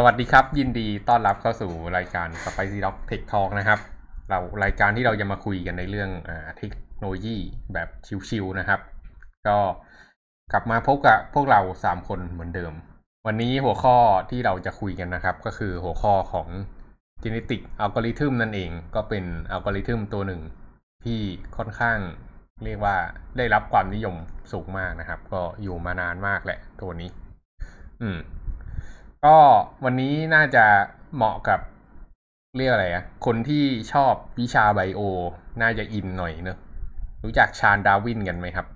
สวัสดีครับ ยินดีต้อนรับเข้าสู่รายการ Spicy Dog Tech Talk นะครับ เรารายการที่เราจะมาคุยกันในเรื่องอเทคโนโลยีแบบชิวๆนะครับ ก็กลับมาพบกับพวกเราสามคนเหมือนเดิม วันนี้หัวข้อที่เราจะคุยกันนะครับ ก็คือหัวข้อของ Genetic Algorithm นั่นเอง ก็เป็นอัลกอริทึมตัวหนึ่งที่ค่อนข้างเรียกว่าได้รับความนิยมสูงมากนะครับ ก็อยู่มานานมากแหละตัวนี้ อืม ก็วันนี้น่าจะเหมาะกับเรียกอะไรอะคนที่ชอบวิชา bio น่าจะอินหน่อยเนอะรู้จักชาร์ลส์ ดาร์วินกันไหมครับ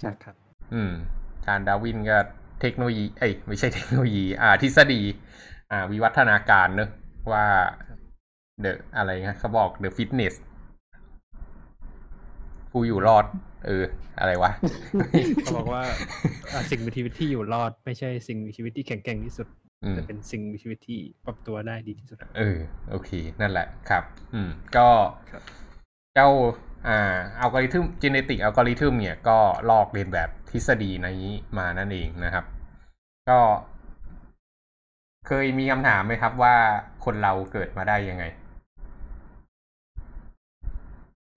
ใช่ครับ อืม ชาร์ลส์ ดาร์วินก็เทคโนโลยี เอ้ยไม่ใช่เทคโนโลยี อ่า ทฤษฎี อ่า วิวัฒนาการเนอะว่า the อะไรนะเขาบอก the fitnessผู้อยู่รอด เออ อะไรวะเขาบอกว่าอ่าสิ่งมีชีวิตที่อยู่รอด ไม่ใช่สิ่งมีชีวิตที่แข็งแกร่งที่สุดอืมแต่เป็นสิ่งมีชีวิตที่ปรับตัวได้ดีที่สุดเออโอเค นั่นแหละครับ อืม ก็ครับเจ้าอ่าอัลกอริทึมจ e เนติกอัลกอริทึมเนี่ยก็ลอกเรียนแบบทฤษฎีนี้มานั่นเองนะครับ ก็ เคยมีคำถามไหมครับว่าคนเราเกิดมาได้ยังไง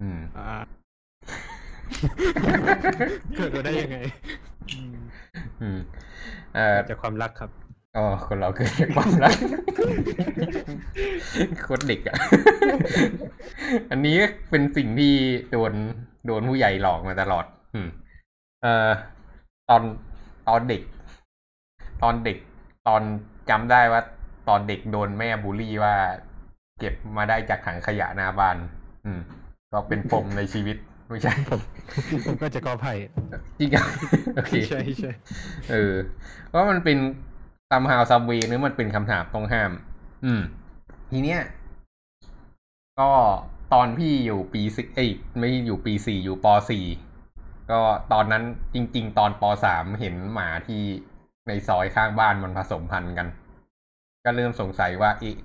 อืมอ่า เกิดมาได้ยังไงอืมอืมเอ่อจากความรักครับอ๋อคนเราเกิดจากความรักโคตรเด็กอะ อันนี้เป็นสิ่งที่โดนโดนผู้ใหญ่หลอกมาตลอด อืม เอ่อตอนตอนเด็ก ตอนเด็ก ตอนจำได้ว่า ตอนเด็กโดนแม่บูลลี่ว่า เก็บมาได้จากถังขยะหน้าบ้านอืม ก็เป็นปมในชีวิต ไม่ใช่ผมผมก็จะกอไผ่จริงอะโอเคใช่ใช่เออว่ามันเป็นตามฮาวซัมเวหรือมันเป็นคำถามต้องห้าม อืม ทีเนี้ย ก็ตอนพี่อยู่ปีสิเอ้ยไม่อยู่ปีสี่อยู่ปสี่ก็ตอนนั้นจริง ๆ ตอนปสามเห็นหมาที่ในซอยข้างบ้านมันผสมพันธุ์กัน ก็เริ่มสงสัยว่าเอ๊ะ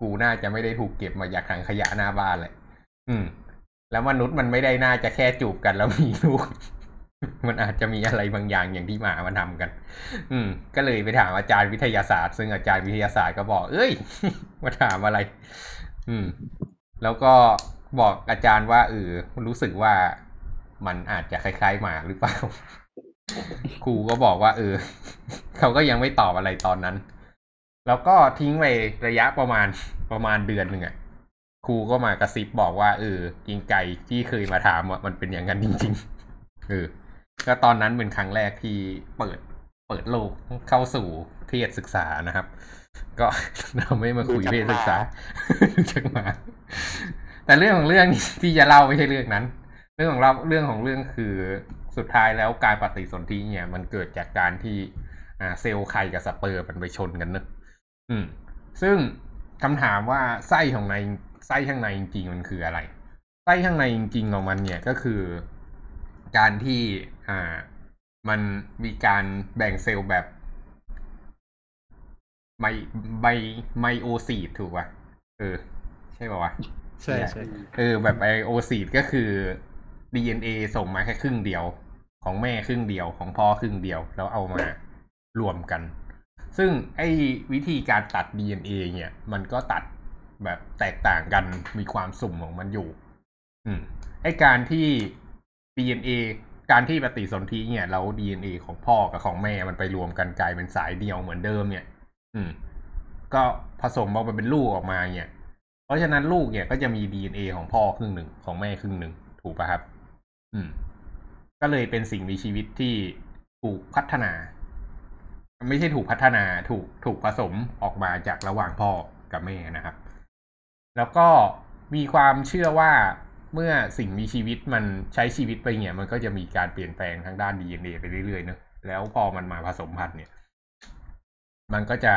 กูน่าจะไม่ได้ถูกเก็บมาจากถังขยะหน้าบ้านเลยอืม แล้วมนุษย์มันไม่ได้น่าจะแค่จูบกันแล้วมีลูก มันอาจจะมีอะไรบางอย่างอย่างที่หมามันทำกัน อืม ก็เลยไปถามอาจารย์วิทยาศาสตร์ ซึ่งอาจารย์วิทยาศาสตร์ก็บอก เอ้ยมาถามอะไร อืม แล้วก็บอกอาจารย์ว่าเออรู้สึกว่ามันอาจจะคล้ายๆหมาหรือเปล่าครูก็บอกว่า เออ เขาก็ยังไม่ตอบอะไรตอนนั้น แล้วก็ทิ้งไประยะประมาณประมาณเดือนหนึ่งอะ ครูก็มากระซิบบอกว่าเออกิงไก่ที่เคยมาถามอะมันเป็นอย่างนั้นจริงๆเออก็ตอนนั้นเป็นครั้งแรกที่เปิดเปิดโลกเข้าสู่เพศศึกษานะครับ ก็เราไม่มาคุยเพศศึกษาจากมาแต่เรื่องของเรื่องที่จะเล่าไม่ใช่เรื่องนั้น เรื่องของเราเรื่องของเรื่องคือสุดท้ายแล้วการปฏิสนธิเนี่ย มันเกิดจากการที่อ่าเซลล์ไข่กับสเปิร์มมันไปชนกันเนอะอืม ซึ่งคำถามว่าไส้ของใน ไส้ข้างในจริง ๆ มันคืออะไร ไส้ข้างในจริง ๆ ของมันเนี่ยก็คือ การที่อ่ามันมีการแบ่งเซลล์แบบไมไมไมโอซีดถูกป่ะเออ ใช่ป่าวะใช่ใช่เออ แบบไมโอซีดก็คือ DNA ส่งมาแค่ครึ่งเดียว ของแม่ครึ่งเดียวของพ่อครึ่งเดียว แล้วเอามารวมกัน ซึ่งไอ้วิธีการตัด DNA เนี่ย มันก็ตัด แบบแตกต่างกันมีความสุ่มของมันอยู่ อืมไอการที่ DNA การที่ปฏิสนธิเนี่ยแล้ว DNA ของพ่อกับของแม่มันไปรวมกันกลายเป็นสายเดียวเหมือนเดิมเนี่ย อืม ก็ผสมออกมาเป็นลูกออกมาเนี่ย เพราะฉะนั้นลูกเนี่ยก็จะมี DNA ของพ่อครึ่งหนึ่งของแม่ครึ่งหนึ่งถูกป่ะครับ อืม ก็เลยเป็นสิ่งมีชีวิตที่ถูกพัฒนา ไม่ใช่ถูกพัฒนาถูกถูกผสมออกมาจากระหว่างพ่อกับแม่นะครับ แล้วก็มีความเชื่อว่าเมื่อสิ่งมีชีวิตมันใช้ชีวิตไปเนี่ย มันก็จะมีการเปลี่ยนแปลงทางด้าน DNA ไปเรื่อยๆเนอะแล้วพอมันมาผสมพันธุ์เนี่ย มันก็จะ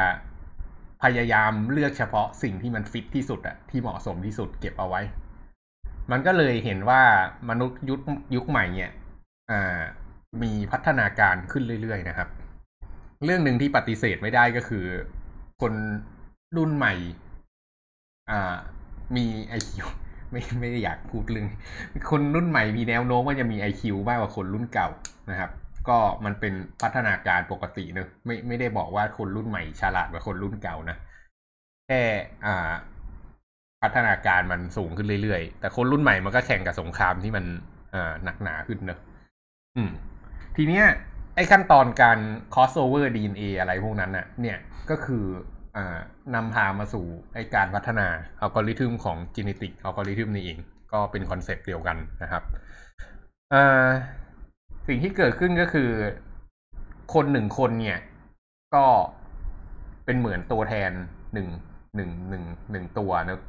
พยายามเลือกเฉพาะสิ่งที่มันฟิตที่สุดอะที่เหมาะสมที่สุดเก็บเอาไว้ มันก็เลยเห็นว่ามนุษย์ยุคยุคใหม่เนี่ยอ่ามีพัฒนาการขึ้นเรื่อยๆนะครับ เรื่องหนึ่งที่ปฏิเสธไม่ได้ก็คือ คนรุ่นใหม่ อ่ามีไอคิวไม่ไม่ได้อยากพูดเรื่องคนรุ่นใหม่มีแนวโน้มว่าจะมีไอคิวมากกว่าคนรุ่นเก่านะครับ ก็มันเป็นพัฒนาการปกติเนอะไม่ไม่ได้บอกว่าคนรุ่นใหม่ฉลาดกว่าคนรุ่นเก่านะแค่อ่า พัฒนาการมันสูงขึ้นเรื่อยๆ แต่คนรุ่นใหม่มันก็แข่งกับสงครามที่มันอ่าหนักหนาขึ้นเนอะอืม ทีเนี้ยไอ้ขั้นตอนการ crossover DNA อะไรพวกนั้นน่ะเนี่ยก็คือ นำพามาสู่ไอการพัฒนาอัลกอริทึมของ genetic algorithm นี่เอง ก็เป็นคอนเซปต์เดียวกันนะครับสิ่งที่เกิดขึ้นก็คือ คนหนึ่งคนเนี่ย ก็เป็นเหมือนตัวแทนหนึ่งหนึ่งหนึ่งหนึ่งตัวนะ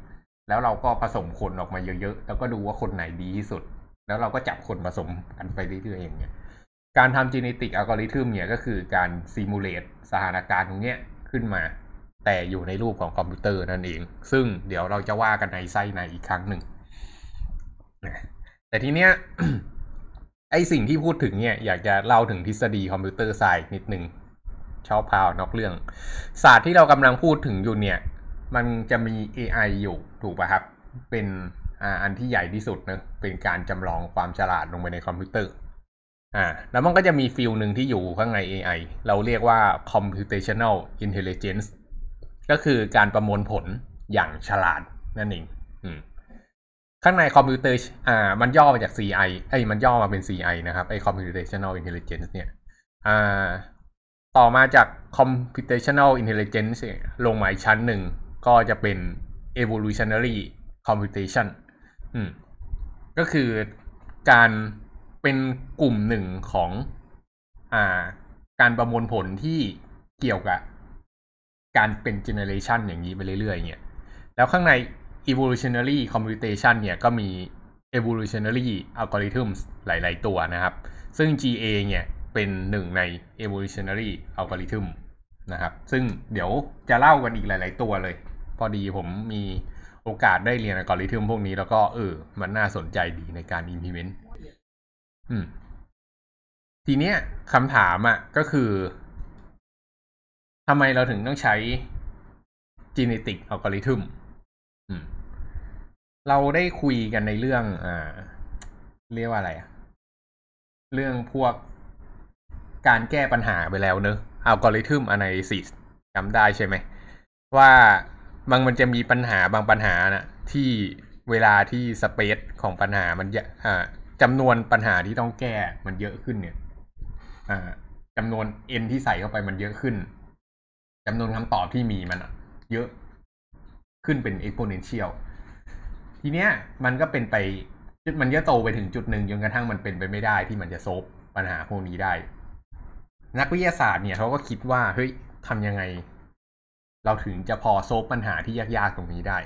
แล้วเราก็ผสมคนออกมาเยอะๆ แล้วก็ดูว่าคนไหนดีที่สุด แล้วเราก็จับคนผสมกันไปเรื่อยๆอย่างเงี้ยการทำ genetic algorithm เนี่ยก็คือการ simulateสถานการณ์ตรงเนี้ยขึ้นมา แต่อยู่ในรูปของคอมพิวเตอร์นั่นเอง ซึ่งเดี๋ยวเราจะว่ากันในไส้ในอีกครั้งหนึ่งแต่ทีเนี้ยไอสิ่งที่พูดถึงเนี่ยอยากจะเล่าถึงทฤษฎี computer science นิดหนึ่งชอบพาวนอกเรื่อง ศาสตร์ที่เรากำลังพูดถึงอยู่เนี่ย มันจะมี AI อยู่ถูกป่ะครับ เป็นอ่าอันที่ใหญ่ที่สุดนะเป็นการจำลองความฉลาดลงไปในคอมพิวเตอร์อ่าแล้วมันก็จะมีฟิลหนึ่งที่อยู่ข้างใน AI เราเรียกว่า computational intelligence ก็คือการประมวลผลอย่างฉลาดนั่นเองข้างในคอมพิวเตอร์อ่ามันย่อมาจาก CI ไอ้มันย่อมาเป็น CI นะครับไอ้ computational intelligence เนี่ยอ่าต่อมาจาก computational intelligence เนี่ยลงมาอีกชั้นหนึ่งก็จะเป็น evolutionary computation อืมก็คือการเป็นกลุ่มหนึ่งของอ่าการประมวลผลที่เกี่ยวกับ การเป็น generation อย่างนี้ไปเรื่อยๆเนี่ยแล้วข้างใน evolutionary computation เนี่ยก็มี evolutionary algorithms หลาย ๆ ตัวนะครับ ซึ่ง GA เนี่ยเป็นหนึ่งใน evolutionary algorithm นะครับ ซึ่งเดี๋ยวจะเล่ากันอีกหลาย ๆ ตัวเลย พอดีผมมีโอกาสได้เรียนอัลกอริทึมพวกนี้แล้วก็เออ มันน่าสนใจดีในการ implement อืม ทีเนี้ยคำถามอะ่ะก็คือ ทำไมเราถึงต้องใช้ genetic algorithm อืมเราได้คุยกันในเรื่องอ่าเรียกว่าอะไรอะเรื่องพวกการแก้ปัญหาไปแล้วเนอะ algorithm analysis จำได้ใช่ไหม ว่าบางมันจะมีปัญหาบางปัญหานะที่เวลาที่สเปซของปัญหามันจะอ่าจำนวนปัญหาที่ต้องแก้มันเยอะขึ้นเนี่ยอ่าจำนวน n ที่ใส่เข้าไปมันเยอะขึ้น จำนวนคำตอบที่มีมันเยอะขึ้นเป็น exponential ทีเนี้ยมันก็เป็นไปจุดมันจะโตไปถึงจุดหนึ่งจนกระทั่งมันเป็นไปไม่ได้ที่มันจะโซฟปัญหาพวกนี้ได้ นักวิทยาศาสตร์เนี่ยเขาก็คิดว่าเฮ้ยทำยังไง เราถึงจะพอ solve ปัญหาที่ยากๆตรงนี้ได้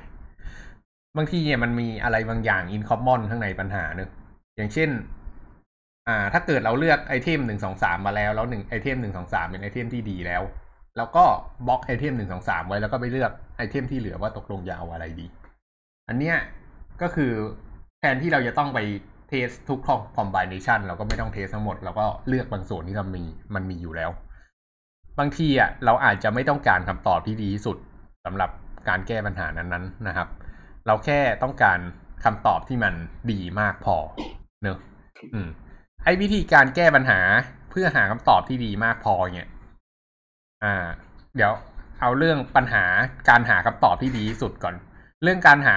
บางทีเนี่ยมันมีอะไรบางอย่าง in common ข้างในปัญหาเนอะอย่างเช่น อ่า ถ้าเกิดเราเลือกไอเทมหนึ่งสองสามมาแล้วแล้วหนึ่งไอเทมหนึ่งสองสามเป็นไอเทมที่ดีแล้ว แล้วก็บล็อกไอเทมหนึ่งสองสามไว้แล้วก็ไปเลือกไอเทมที่เหลือว่าตกลงจะเอาอะไรดี อันเนี้ยก็คือแทนที่เราจะต้องไปเทสทุกคอมบิเนชันเราก็ไม่ต้องเทสทั้งหมดเราก็เลือกบางส่วนที่เรามีมันมีอยู่แล้ว บางทีอะเราอาจจะไม่ต้องการคำตอบที่ดีที่สุดสำหรับการแก้ปัญหานั้นๆนะครับ เราแค่ต้องการคำตอบที่มันดีมากพอเนอะอืมไอ้วิธีการแก้ปัญหาเพื่อหาคำตอบที่ดีมากพอเนี่ย อ่า เดี๋ยวเอาเรื่องปัญหาการหาคำตอบที่ดีที่สุดก่อน เรื่องการหา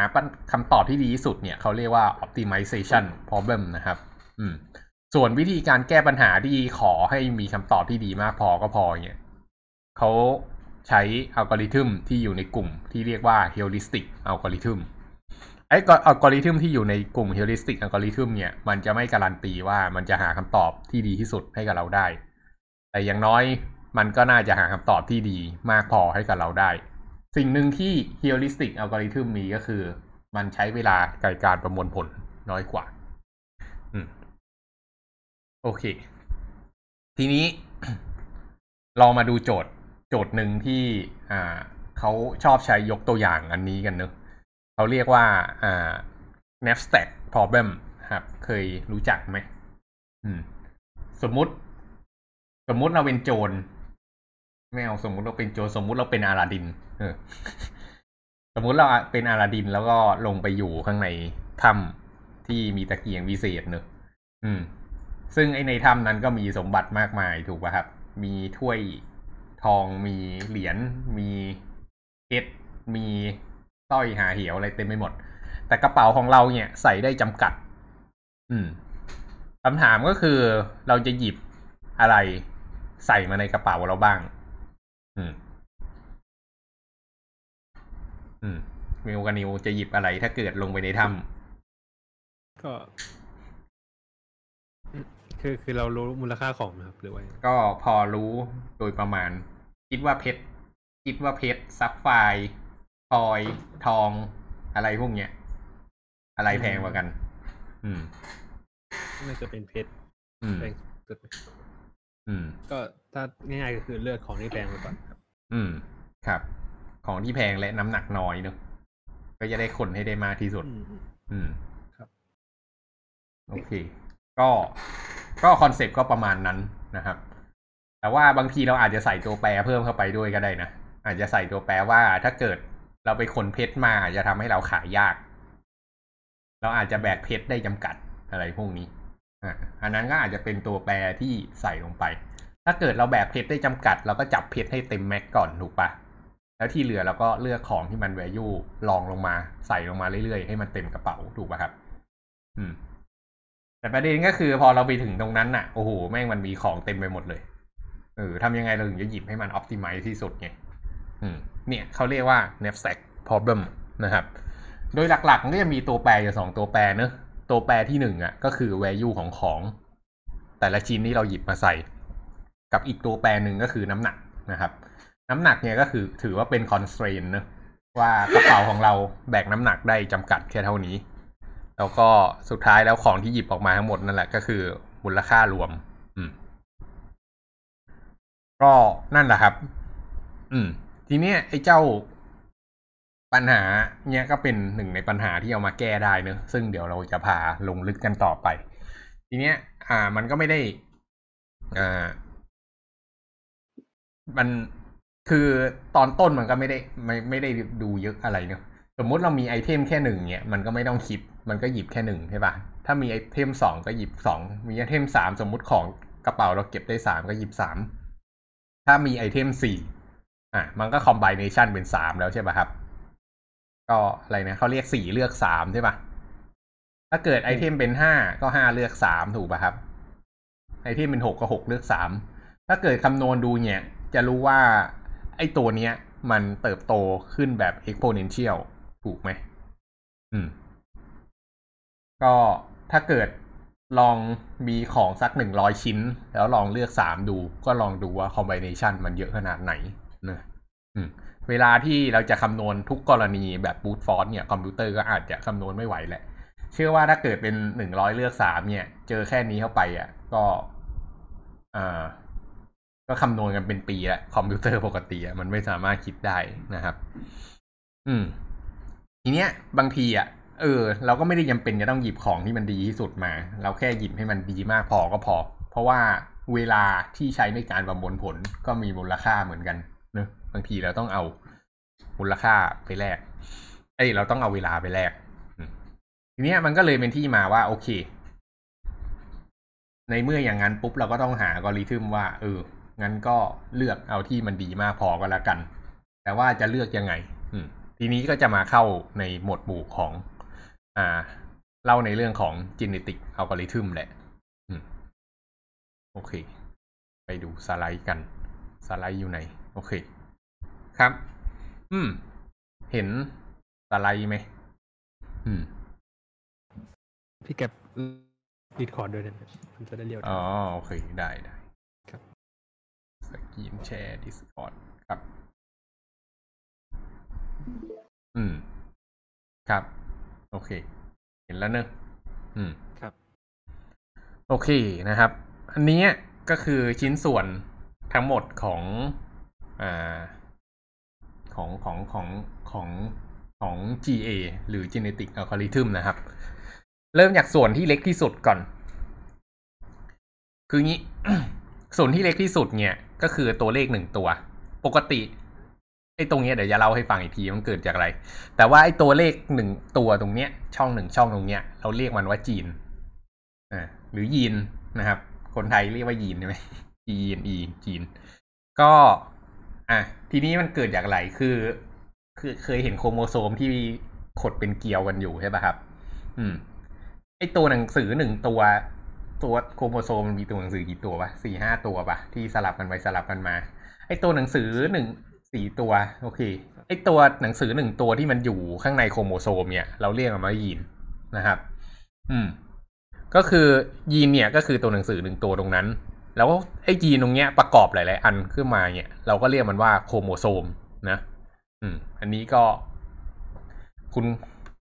คำตอบที่ดีที่สุดเนี่ยเขาเรียกว่า optimization problem นะครับ อืม ส่วนวิธีการแก้ปัญหาที่ขอให้มีคำตอบที่ดีมากพอก็พอเนี่ยเขาใช้อัลกอริทึมที่อยู่ในกลุ่มที่เรียกว่า heuristic algorithm ไอ้อัลกอริทึมที่อยู่ในกลุ่ม heuristic algorithm เนี่ย มันจะไม่การันตีว่ามันจะหาคำตอบที่ดีที่สุดให้กับเราได้ แต่อย่างน้อย มันก็น่าจะหาคำตอบที่ดีมากพอให้กับเราได้ สิ่งหนึ่งที่ heuristic algorithm มีก็คือ มันใช้เวลาในการประมวลผลน้อยกว่าอโอเค ทีนี้ลองมาดูโจทย์ โจทย์หนึ่งที่อ่าเขาชอบใช้ยกตัวอย่างอันนี้กันเนอะเขาเรียกว่าอ่า knapsack problem ครับ เคยรู้จักไหม อืม สมมุติ สมมุติเราเป็นโจร ไม่เอาสมมุติเราเป็นโจสมมุติเราเป็นอาลาดิน เออ สมมุติเราเป็นอาลาดินแล้วก็ลงไปอยู่ข้างในถ้ำที่มีตะเกียงวิเศษเนอะอืม ซึ่งไอในถ้ำนั้นก็มีสมบัติมากมายถูกป่ะครับ มีถ้วยทองมีเหรียญมีเพชรมีสร้อยหาเหวอะไรเต็มไปหมด แต่กระเป๋าของเราเนี่ยใส่ได้จำกัด อืมคำถามก็คือเราจะหยิบอะไรใส่มาในกระเป๋าเราบ้าง อืม อืมมิวกับนิวจะหยิบอะไรถ้าเกิดลงไปในถ้ำก็อืมคือคือเรารู้มูลค่าของนะครับหรือว่าก็พอรู้โดยประมาณ คิดว่าเพชรคิดว่าเพชรซับไฟร์พลอยทองอะไรพวกเนี้ย อะไรแพงกว่ากัน อืมน่าจะเป็นเพชรอืมแพงสุดอืมก็ ถ้าง่ายๆก็คือเลือกของที่แพงไปก่อนครับ อืม ครับ ของที่แพงและน้ำหนักน้อยเนอะก็จะได้คนให้ได้มากที่สุดอืมอืม ครับ โอเค ก็ก็คอนเซปต์ก็ประมาณนั้นนะครับ แต่ว่าบางทีเราอาจจะใส่ตัวแปรเพิ่มเข้าไปด้วยก็ได้นะ อาจจะใส่ตัวแปรว่าถ้าเกิดเราไปคนเพชรมาอาจจะทำให้เราขายยาก เราอาจจะแบกเพชรได้จำกัดอะไรพวกนี้ อะอันนั้นก็อาจจะเป็นตัวแปรที่ใส่ลงไป ถ้าเกิดเราแบกเพชรได้จำกัด เราก็จับเพชรให้เต็มแม็กก่อนถูกปะแล้วที่เหลือเราก็เลือกของที่มันแวลูลองลงมาใส่ลงมาเรื่อยๆ ให้มันเต็มกระเป๋าถูกปะครับ อืม แต่ประเด็นก็คือพอเราไปถึงตรงนั้นน่ะโอ้โหแม่งมันมีของเต็มไปหมดเลยเออทำยังไงเราถึงจะหยิบให้มัน optimize ที่สุดไงอืม เนี่ยเขาเรียกว่า knapsack problem นะครับ โดยหลักๆมันก็จะมีตัวแปรอยู่สองตัวแปรเนอะตัวแปรที่หนึ่งอะ ก็คือ value ของของ แต่ละชิ้นที่เราหยิบมาใส่ กับอีกตัวแปรหนึ่งก็คือน้ำหนักนะครับ น้ำหนักเนี่ยก็คือถือว่าเป็น constraint เนอะว่ากระเป๋าของเราแบกน้ำหนักได้จำกัดแค่เท่านี้ แล้วก็สุดท้ายแล้วของที่หยิบออกมาทั้งหมดนั่นแหละก็คือมูลค่ารวม อืม ก็นั่นแหละครับ อืม ทีเนี้ยไอ้เจ้าปัญหาเนี้ยก็เป็นหนึ่งในปัญหาที่เอามาแก้ได้เนอะซึ่งเดี๋ยวเราจะพาลงลึกกันต่อไป ทีเนี้ย อ่า มันก็ไม่ได้ อ่า มันคือตอนต้นมันก็ไม่ได้ไม่ไม่ได้ดูเยอะอะไรเนอะสมมติเรามีไอเทมแค่หนึ่งเนี่ยมันก็ไม่ต้องคิดมันก็หยิบแค่หนึ่งใช่ปะถ้ามีไอเทมสองก็หยิบสองมีไอเทมสามสมมติของกระเป๋าเราเก็บได้สามก็หยิบสามถ้ามีไอเทมสี่อะมันก็ combination เป็นสามแล้วใช่ปะครับ ก็อะไรนะเขาเรียกสี่เลือกสามใช่ปะถ้าเกิดไอเทมเป็นห้าก็ห้าเลือกสามถูกปะครับ ไอเทมเป็นหกก็หกเลือกสามถ้าเกิดคำนวณดูเนี่ย จะรู้ว่าไอ้ตัวเนี้ย มันเติบโตขึ้นแบบ exponential ถูกไหม อืม ก็ถ้าเกิดลองมีของสักหนึ่งร้อยชิ้น แล้วลองเลือกสามดู ก็ลองดูว่า combination มันเยอะขนาดไหนเนะอืมเวลาที่เราจะคำนวณทุกกรณีแบบ brute force เนี่ยคอมพิวเตอร์ก็อาจจะคำนวณไม่ไหวแหละ เชื่อว่าถ้าเกิดเป็นหนึ่งร้อยเลือกสามเนี่ย เจอแค่นี้เข้าไปอะ ก็อ่า ก็คำนวณกันเป็นปีล้วคอมพิวเตอร์ปกติอะมันไม่สามารถคิดได้นะครับ อืม ทีเนี้ย บางทีอะเออ เราก็ไม่ได้จำเป็นจะต้องหยิบของที่มันดีที่สุดมา เราแค่หยิบให้มันดีมากพอก็พอ เพราะว่าเวลาที่ใช้ในการประมวลผลก็มีมูลค่าเหมือนกันเนอะบางทีเราต้องเอามูลค่าไปแลกเอ้ยเราต้องเอาเวลาไปแลกทีเนี้ยมันก็เลยเป็นที่มาว่า โอเค ในเมื่ออย่างนั้นปุ๊บเราก็ต้องหากริทึมว่า เออ งั้นก็เลือกเอาที่มันดีมากพอก็แล้วกัน แต่ว่าจะเลือกยังไง อืม ทีนี้ก็จะมาเข้าในหมวดหมู่ของ อ่า เล่าในเรื่องของ genetic algorithm แหละ อืม โอเค ไปดูสไลด์กัน สไลด์อยู่ไหน โอเค ครับ อืม เห็นสไลด์ไหม อืม พี่แกปรีดคอร์ดด้วยนะมันจะได้เรียวอ๋อ โอเค ได้ได้ครับ สกรีนแชร์ Discord ครับ อืม ครับ โอเค เห็นแล้วเนอะอืม ครับ โอเคนะครับ อันนี้ก็คือชิ้นส่วนทั้งหมดของอ่าของของของของของ GA หรือ Genetic Algorithm นะครับ เริ่มจากส่วนที่เล็กที่สุดก่อน คืองี้ ส่วนที่เล็กที่สุดเนี่ย ก็คือตัวเลขหนึ่งตัว ปกติไอ้ตรงเนี้ยเดี๋ยวจะเล่าให้ฟังอีกทีมันเกิดจากอะไร แต่ว่าไอ้ตัวเลขหนึ่งตัวตรงเนี้ย ช่องหนึ่งช่องตรงเนี้ย เราเรียกมันว่าจีนอ่าหรือยีนนะครับ คนไทยเรียกว่ายีนใช่ไหม G E N E จีน ก็อะทีนี้มันเกิดจากอะไรคือ คือเคยเห็นโครโมโซมที่ขดเป็นเกลียวกันอยู่ใช่ป่ะครับ อืมไอตัวหนังสือหนึ่งตัว ตัวโครโมโซมมันมีตัวหนังสือกี่ตัวปะสี่ห้าตัวปะที่สลับกันไปสลับกันมา ไอตัวหนังสือหนึ่งสี่ตัว โอเค ไอตัวหนังสือหนึ่งตัวที่มันอยู่ข้างในโครโมโซมเนี่ย เราเรียกมันว่ายีนนะครับ อืม ก็คือยีนเนี่ยก็คือตัวหนังสือหนึ่งตัวตรงนั้น แล้วไอ้ยีนตรงเนี้ยประกอบหลาย ๆ อันขึ้นมาเนี่ย เราก็เรียกมันว่าโครโมโซมนะ อืม อันนี้ก็ คุณ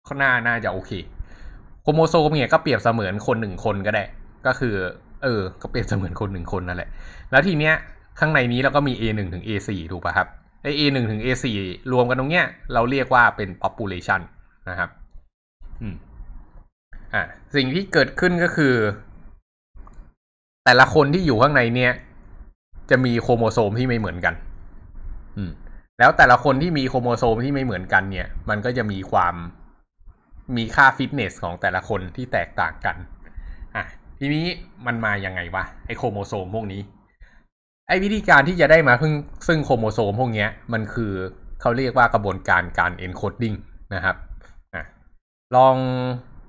ข้างหน้าน่าจะโอเค โครโมโซมเนี่ยก็เปรียบเสมือนคนหนึ่งคนก็ได้ ก็คือ เออ ก็เปรียบเสมือนคนหนึ่งคนนั่นแหละ แล้วทีเนี้ยข้างในนี้เราก็มี A หนึ่งถึง A สี่ถูกป่ะครับไอ A หนึ่งถึง A สี่รวมกันตรงเนี้ย เราเรียกว่าเป็น population นะครับ อืม อะสิ่งที่เกิดขึ้นก็คือ แต่ละคนที่อยู่ข้างในเนี้ยจะมีโครโมโซมที่ไม่เหมือนกัน อืม แล้วแต่ละคนที่มีโครโมโซมที่ไม่เหมือนกันเนี่ย มันก็จะมีความมีค่าฟิตเนสของแต่ละคนที่แตกต่างกัน ทีนี้มันมายังไงวะไอโครโมโซมพวกนี้ ไอวิธีการที่จะได้มาพึ่งซึ่งโครโมโซมพวกเนี้ยมันคือเขาเรียกว่ากระบวนการการ encoding นะครับอลอง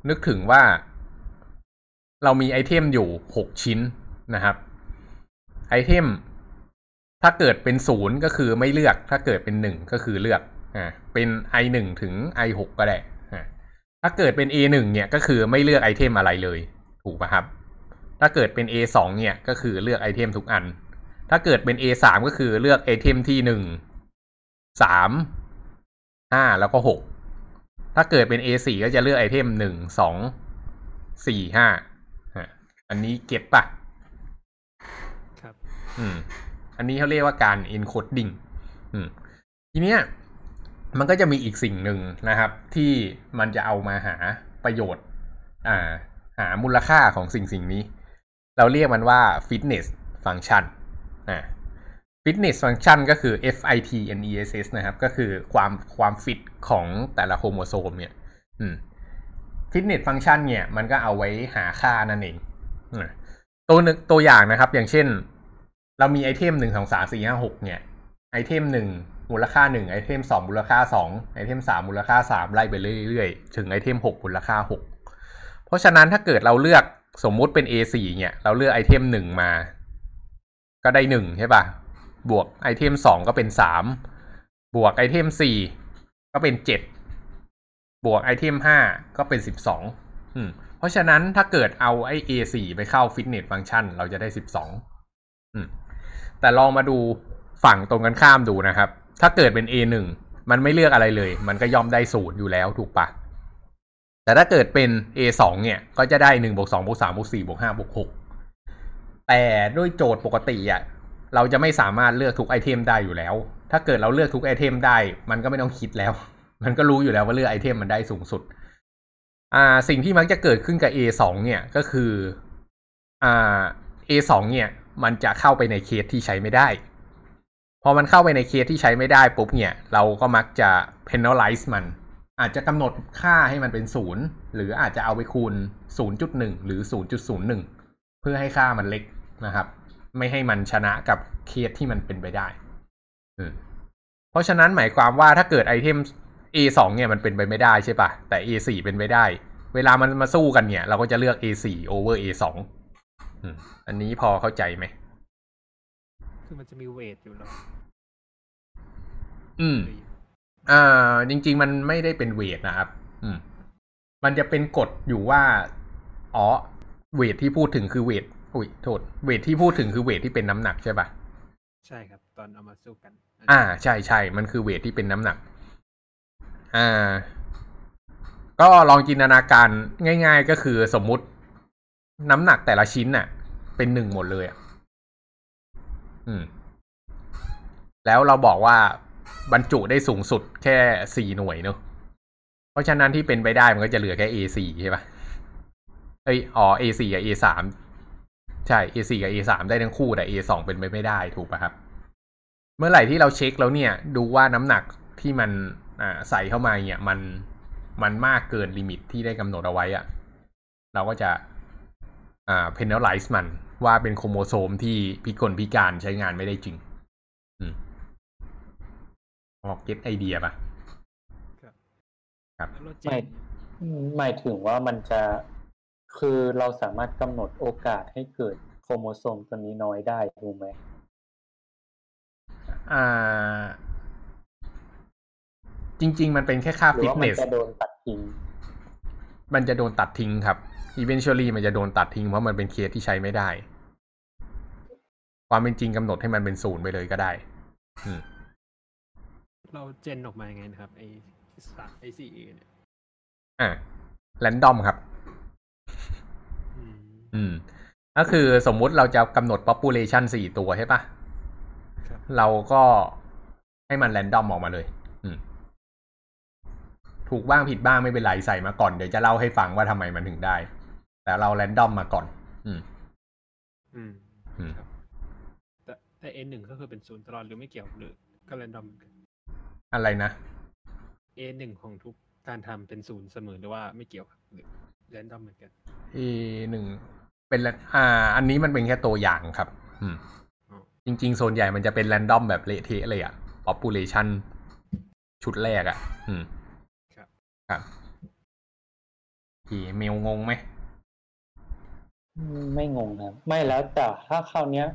นึกถึงว่า เรามีไอเทมอยู่หกชิ้นนะครับ ไอเทมถ้าเกิดเป็นศูนย์ก็คือไม่เลือก ถ้าเกิดเป็นหนึ่งก็คือเลือก อ่า เป็น i หนึ่งถึง i หกก็ได้ อ่า ถ้าเกิดเป็น a หนึ่งเนี่ยก็คือไม่เลือกไอเทมอะไรเลย ถูกป่ะครับ ถ้าเกิดเป็น a สองเนี่ยก็คือเลือกไอเทมทุกอัน ถ้าเกิดเป็น a สามก็คือเลือกไอเทมที่หนึ่งสามห้าแล้วก็หกถ้าเกิดเป็น a สี่ก็จะเลือกไอเทมหนึ่งสองสี่ห้าอันนี้ get ปะครับ อืม อันนี้เขาเรียกว่าการ encoding อืม ทีเนี้ย มันก็จะมีอีกสิ่งหนึ่งนะครับ ที่มันจะเอามาหาประโยชน์ อ่า หามูลค่าของสิ่งสิ่งนี้ เราเรียกมันว่า fitness function อ่า fitness function ก็คือ f i t n e s s นะครับ ก็คือความความฟิตของแต่ละโครโมโซมเนี่ย อืม fitness function เนี่ย มันก็เอาไว้หาค่านั่นเองอตัวนึกตัวอย่างนะครับ อย่างเช่น เรามีไอเทมหนึ่งสองสามสี่ห้าหกเนี่ย ไอเทมหนึ่งมูลค่าหนึ่งไอเทมสองมูลค่าสองไอเทมสามมูลค่าสามไล่ไปเรื่อยๆ ถึงไอเทมหกมูลค่าหกเพราะฉะนั้นถ้าเกิดเราเลือก สมมุติเป็น A สี่เนี่ย เราเลือกไอเทมหนึ่งมา ก็ได้หนึ่งใช่ป่ะ บวกไอเทมสองก็เป็นสามบวกไอเทมสี่ก็เป็นเจ็ดบวกไอเทมห้าก็เป็นสิบสองเพราะฉะนั้นถ้าเกิดเอาไอ A สี่ไปเข้าฟิตเนสฟังก์ชัน เราจะได้สิบสองแต่ลองมาดูฝั่งตรงกันข้ามดูนะครับ ถ้าเกิดเป็น A หนึ่งมันไม่เลือกอะไรเลย มันก็ย่อมได้ศูนย์อยู่แล้วถูกปะ แต่ถ้าเกิดเป็น A สองเนี่ยก็จะได้หนึ่งบวกสองบวกสามบวกสี่บวกห้าบวกหกแต่ด้วยโจทย์ปกติอะเราจะไม่สามารถเลือกทุกไอเทมได้อยู่แล้ว ถ้าเกิดเราเลือกทุกไอเทมได้ มันก็ไม่ต้องคิดแล้ว มันก็รู้อยู่แล้วว่าเลือกไอเทมมันได้สูงสุด อ่า สิ่งที่มักจะเกิดขึ้นกับ A สองเนี่ยก็คือ อ่า A สองเนี่ย มันจะเข้าไปในเคสที่ใช้ไม่ได้ พอมันเข้าไปในเคสที่ใช้ไม่ได้ปุ๊บเนี่ย เราก็มักจะ penalize มัน อาจจะกำหนดค่าให้มันเป็นศูนย์หรืออาจจะเอาไปคูณ 0.1 หรือ 0.01 เพื่อให้ค่ามันเล็กนะครับ ไม่ให้มันชนะกับเคสที่มันเป็นไปได้ เพราะฉะนั้นหมายความว่าถ้าเกิดไอเทม A2 เนี่ยมันเป็นไปไม่ได้ใช่ปะแต่ A4 เป็นไปได้ เวลามันมาสู้กันเนี่ย เราก็จะเลือก A4 over A2 อืมอันนี้พอเข้าใจไหมคือมันจะมีเวทอยู่แล้วอืม อ่าจริง ๆ มันไม่ได้เป็นเวทนะครับ อืม มันจะเป็นกฎอยู่ว่า อ๋อ เวทที่พูดถึงคือเวทอุ้ยโทษ เวทที่พูดถึงคือเวทที่เป็นน้ำหนักใช่ปะใช่ครับ ตอนเอามาสู้กัน อ่า ใช่ใช่มันคือเวทที่เป็นน้ำหนัก อ่า ก็ลองจินตนาการง่าย ๆ ก็คือสมมุติ น้ำหนักแต่ละชิ้นน่ะ เป็นหนึ่งหมดเลยอะ อืม แล้วเราบอกว่า บรรจุได้สูงสุดแค่สี่หน่วยเนอะเพราะฉะนั้นที่เป็นไปได้มันก็จะเหลือแค่ A4 ใช่ปะเอ้ยอ๋อ A4 กับ A3 ใช่ A4 กับ A3 ได้ทั้งคู่แต่ A2 เป็นไปไม่ได้ถูกปะครับ เมื่อไหร่ที่เราเช็คแล้วเนี่ย ดูว่าน้ำหนักที่มันอ่าใส่เข้ามาเนี่ยมันมันมากเกิน limit ที่ได้กำหนดเอาไว้อะเราก็จะอ่า penalize มันว่าเป็นโครโมโซมที่พิกลพิการใช้งานไม่ได้จริง ออก get ไอเดียปะครับครับแล้วเราเจไม่นหมายถึงว่ามันจะคือเราสามารถกำหนดโอกาสให้เกิดโครโมโซมตัวนี้น้อยได้ถูกไหมอ่า จริง ๆ มันเป็นแค่ค่าหรือว่าเนมันจะโดนตัดทิ้ง มันจะโดนตัดทิ้งครับ eventually มันจะโดนตัดทิ้งเพราะมันเป็นเคสที่ใช้ไม่ได้ ความเป็นจริงกำหนดให้มันเป็นศูนย์ไปเลยก็ได้ อืม เราเจนออกมายังไงนะครับ ไอสามไอสี่เนี่ยอะแรนดอมครับอืมอืม ก็คือสมมุติเราจะกำหนด population สี่ตัวใช่ปะครับเราก็ให้มันแรนดอมออกมาเลย อืม ถูกบ้างผิดบ้างไม่เป็นไรใส่มาก่อน เดี๋ยวจะเล่าให้ฟังว่าทำไมมันถึงได้ แต่เราแรนดอมมาก่อน อืม อืม อืมครับแต่แต่เอหนึ่งก็คือเป็นศูนย์ตลอดหรือไม่เกี่ยวหรือก็แรนดอมอะไรนะเอหนึ่งของทุกการทำเป็นศูนย์เสมอหรือว่าไม่เกี่ยวครับหรือแรนดอมเหมือนกัน A หนึ่งเป็นแรนอ่า อันนี้มันเป็นแค่ตัวอย่างครับ อืมอ๋อจริงๆ โซนใหญ่มันจะเป็นแรนดอมแบบเละเทะเลยอะ population ชุดแรกอะอืม ครับ ครับพี่เมลงงไหมอืมไม่งงครับ ไม่แล้วแต่ถ้าคราวเนี้ย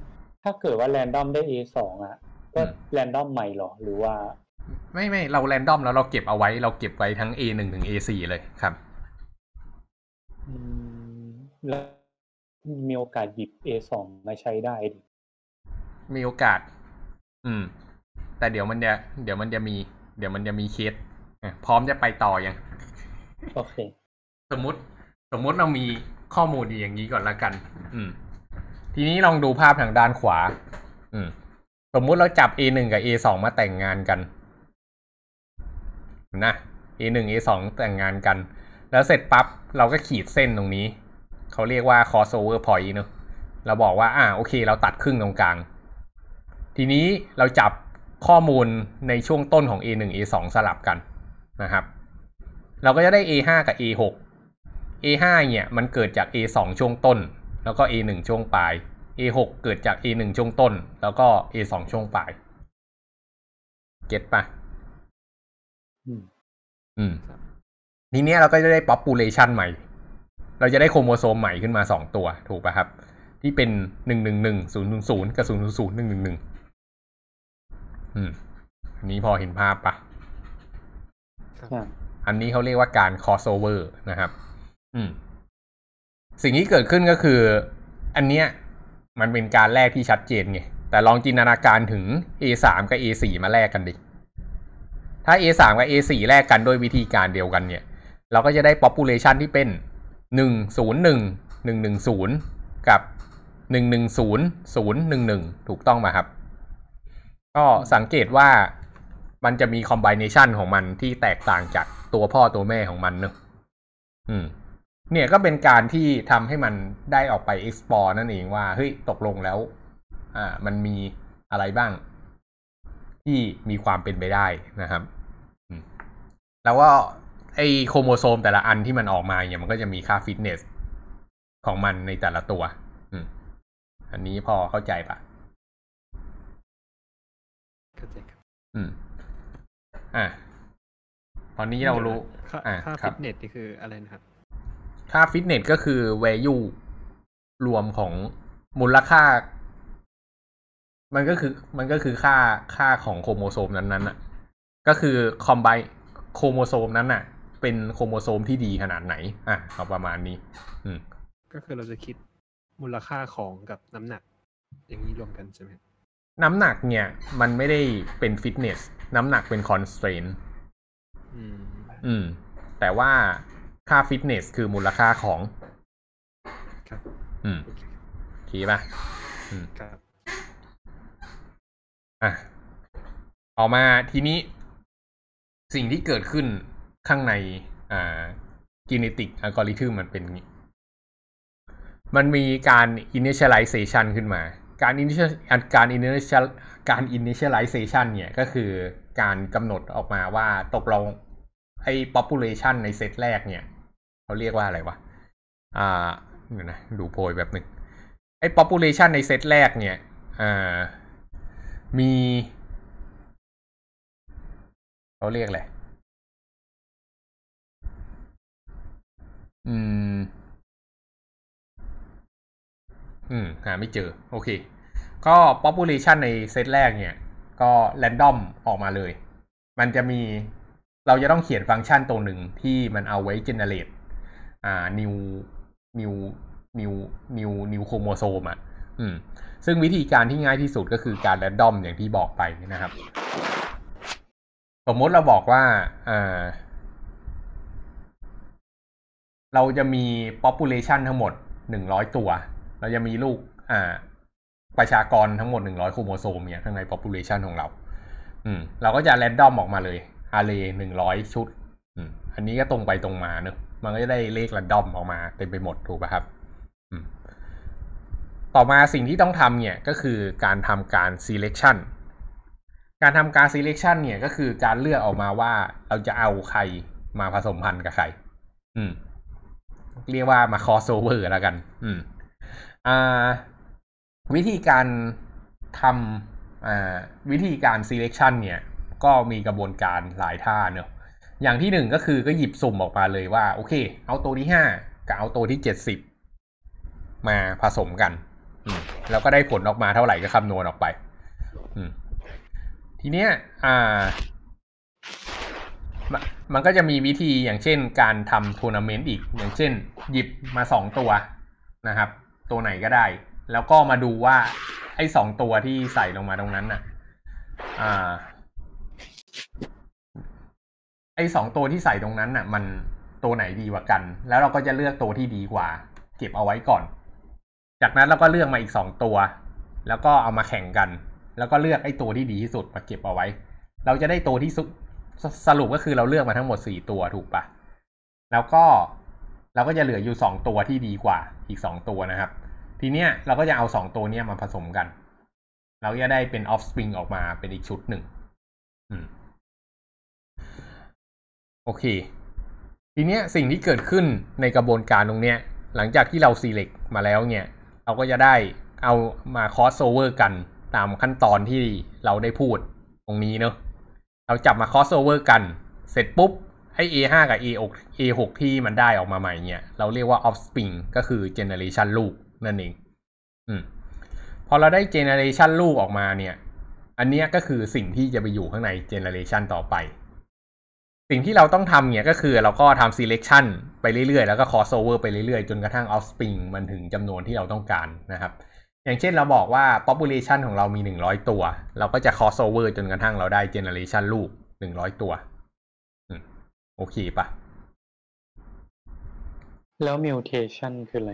ถ้าเกิดว่าแรนดอมได้ A สองอะก็แรนดอมใหม่เหรอ หรือว่า ไม่ไม่เราแรนดอมแล้วเราเก็บเอาไว้เราเก็บไว้ทั้ง A หนึ่งถึง A สี่เลยครับอืมแล้วมีโอกาสหยิบ A สองมาใช้ได้ดิมีโอกาส อืม แต่เดี๋ยวมันจะ เดี๋ยวมันจะมี เดี๋ยวมันจะมีเคสอะพร้อมจะไปต่อยัง โอเค สมมุติ สมมุติเรามีข้อมูลอย่างนี้ก่อนละกัน อืม ทีนี้ลองดูภาพทางด้านขวา อืม สมมุติเราจับ A หนึ่งกับ A สองมาแต่งงานกัน นะ A หนึ่ง A สองแต่งงานกัน แล้วเสร็จปั๊บเราก็ขีดเส้นตรงนี้ เขาเรียกว่า crossover point เนอะเราบอกว่าอ่าโอเค เราตัดครึ่งตรงกลาง ทีนี้เราจับข้อมูลในช่วงต้นของ A หนึ่ง A สองสลับกันนะครับ เราก็จะได้ A ห้ากับ A หก A ห้าเนี่ยมันเกิดจาก A สองช่วงต้น แล้วก็ A หนึ่งช่วงปลาย A หกเกิดจาก A หนึ่งช่วงต้น แล้วก็ A สองช่วงปลาย เก็ตปะ อืมอืมครับทีเนี้ยเราก็จะได้ population ใหม่ เราจะได้โครโมโซมใหม่ขึ้นมาสองตัว ถูกป่ะครับ ที่เป็นหนึ่งหนึ่งหนึ่งศูนย์ศูนย์กับศูนย์ศูนย์หนึ่งหนึ่งหนึ่งอืม อันนี้พอเห็นภาพปะครับอะอันนี้เขาเรียกว่าการ crossover นะครับ อืม สิ่งที่เกิดขึ้นก็คือ อันเนี้ย มันเป็นการแลกที่ชัดเจนไง แต่ลองจินตนาการถึง A สามกับ A สี่มาแลกกันดิ ถ้า A สามกับ A สี่แลกกันด้วยวิธีการเดียวกันเนี่ย เราก็จะได้ population ที่เป็นหนึ่งศูนย์หนึ่งหนึ่งหนึ่งศูนย์กับหนึ่งหนึ่งศูนย์ศูนย์หนึ่งหนึ่งถูกต้องไหมครับ ก็สังเกตว่ามันจะมี combination ของมันที่แตกต่างจากตัวพ่อตัวแม่ของมันเนอะอืม เนี่ยก็เป็นการที่ทำให้มันได้ออกไป explore นั่นเองว่า เฮ้ย ตกลงแล้ว อ่า มันมีอะไรบ้าง ที่มีความเป็นไปได้นะครับ แล้วก็ไอโครโมโซมแต่ละอันที่มันออกมาเนี่ยมันก็จะมีค่าฟิตเนสของมันในแต่ละตัว อืม อันนี้พอเข้าใจปะเข้าใจครับ อืม อะ ตอนนี้เรารู้ ค่าอ่าค่าครัฟิบตเนสนี่คืออะไรนะครับ ค่าฟิตเนสก็คือ value รวมของมูลค่า มันก็คือ มันก็คือค่าค่าของโครโมโซมนั้นๆน่ะ ก็คือ combine โครโมโซมนั้นน่ะ เป็นโครโมโซมที่ดีขนาดไหน อะเอาประมาณนี้ อืม ก็คือเราจะคิดมูลค่าของกับน้ำหนัก อย่างนี้รวมกันใช่ไหมครับน้ำหนักเนี่ย มันไม่ได้เป็นฟิตเนส น้ำหนักเป็นคอนส t r a i n อืม อืม แต่ว่าค่าฟิตเนสคือมูลค่าของ ครับ อืมโอเคโอเคป่ะ อืม ครับ อะ ออกมาทีนี้ สิ่งที่เกิดขึ้นข้างในอ่า genetic algorithm มันเป็นงี้ มันมีการ initialization ขึ้นมา การ initial การ initial การ initialization เนี่ยก็คือการกำหนดออกมาว่าตกลงไอ้ population ในเซตแรกเนี่ยเขาเรียกว่าอะไรวะ อ่าเดี๋ยวนะดูโพยแบบหนึ่งไอ้ population ในเซตแรกเนี่ยอ่ามี เขาเรียกอะไรอืม อืม หาไม่เจอ โอเค ก็ population ในเซตแรกเนี่ย ก็ random ออกมาเลย มันจะมี เราจะต้องเขียนฟังก์ชันตัวหนึ่งที่มันเอาไว้ generate อ่า new new new new new chromosome อะ อืม ซึ่งวิธีการที่ง่ายที่สุดก็คือการ random อย่างที่บอกไปนะครับ สมมติเราบอกว่าอ่า เราจะมี population ทั้งหมดหนึ่งร้อยตัว เราจะมีลูก อ่า ประชากรทั้งหมดหนึ่งร้อยโครโมโซมเนี่ยข้างใน population ของเรา อืม เราก็จะ random ออกมาเลย array หนึ่งร้อยชุด อืม อันนี้ก็ตรงไปตรงมาเนอะมันก็จะได้เลข random ออกมาเต็มไปหมดถูกป่ะครับ อืม ต่อมาสิ่งที่ต้องทำเนี่ยก็คือการทำการ selection การทำการ selection เนี่ยก็คือการเลือกออกมาว่าเราจะเอาใครมาผสมพันธุ์กับใคร อืม เรียกว่ามา crossover แล้วกัน อืม อ่า วิธีการทำอ่า วิธีการ selection เนี่ย ก็มีกระบวนการหลายท่าเนอะอย่างที่หนึ่งก็คือก็หยิบสุ่มออกมาเลยว่า โอเค เอาตัวที่ห้ากับเอาตัวที่เจ็ดสิบมาผสมกัน อืม แล้วก็ได้ผลออกมาเท่าไหร่ก็คำนวณออกไป อืม ทีเนี้ยอ่า มันก็จะมีวิธีอย่างเช่นการทำทัวร์นาเมนต์อีก อย่างเช่น หยิบมาสองตัวนะครับ ตัวไหนก็ได้ แล้วก็มาดูว่า ไอ้สองตัวที่ใส่ลงมาตรงนั้นน่ะ อ่า ไอ้สองตัวที่ใส่ตรงนั้นน่ะ มันตัวไหนดีกว่ากัน แล้วเราก็จะเลือกตัวที่ดีกว่า เก็บเอาไว้ก่อน จากนั้นเราก็เลือกมาอีกสองตัว แล้วก็เอามาแข่งกัน แล้วก็เลือกไอ้ตัวที่ดีที่สุดมาเก็บเอาไว้ เราจะได้ตัวที่สุดสรุปก็คือเราเลือกมาทั้งหมดสี่ตัวถูกปะแล้วก็เราก็จะเหลืออยู่สองตัวที่ดีกว่าอีกสองตัวนะครับ ทีเนี้ยเราก็จะเอาสองตัวเนี้ยมาผสมกัน เราจะได้เป็น offspring ออกมาเป็นอีกชุดหนึ่งอืมโอเค ทีเนี้ยสิ่งที่เกิดขึ้นในกระบวนการตรงเนี้ย หลังจากที่เรา select มาแล้วเนี่ย เราก็จะได้เอามา crossover กัน ตามขั้นตอนที่เราได้พูดตรงนี้เนอะเราจับมา crossover กัน เสร็จปุ๊บไอ้ A5 กับ A6 A6 ที่มันได้ออกมาใหม่เนี่ยเราเรียกว่า offspring ก็คือ generation ลูกนั่นเอง อืม พอเราได้ generation ลูกออกมาเนี่ย อันเนี้ยก็คือสิ่งที่จะไปอยู่ข้างใน generation ต่อไป สิ่งที่เราต้องทำเนี่ยก็คือเราก็ทำ selection ไปเรื่อยๆ แล้วก็ crossover ไปเรื่อยๆ จนกระทั่ง offspring มันถึงจำนวนที่เราต้องการนะครับ อย่างเช่นเราบอกว่า population ของเรามี 100 ตัว เราก็จะ crossover จนกระทั่งเราได้ generation ลูก 100 ตัวโอเคปะแล้ว mutation คืออะไร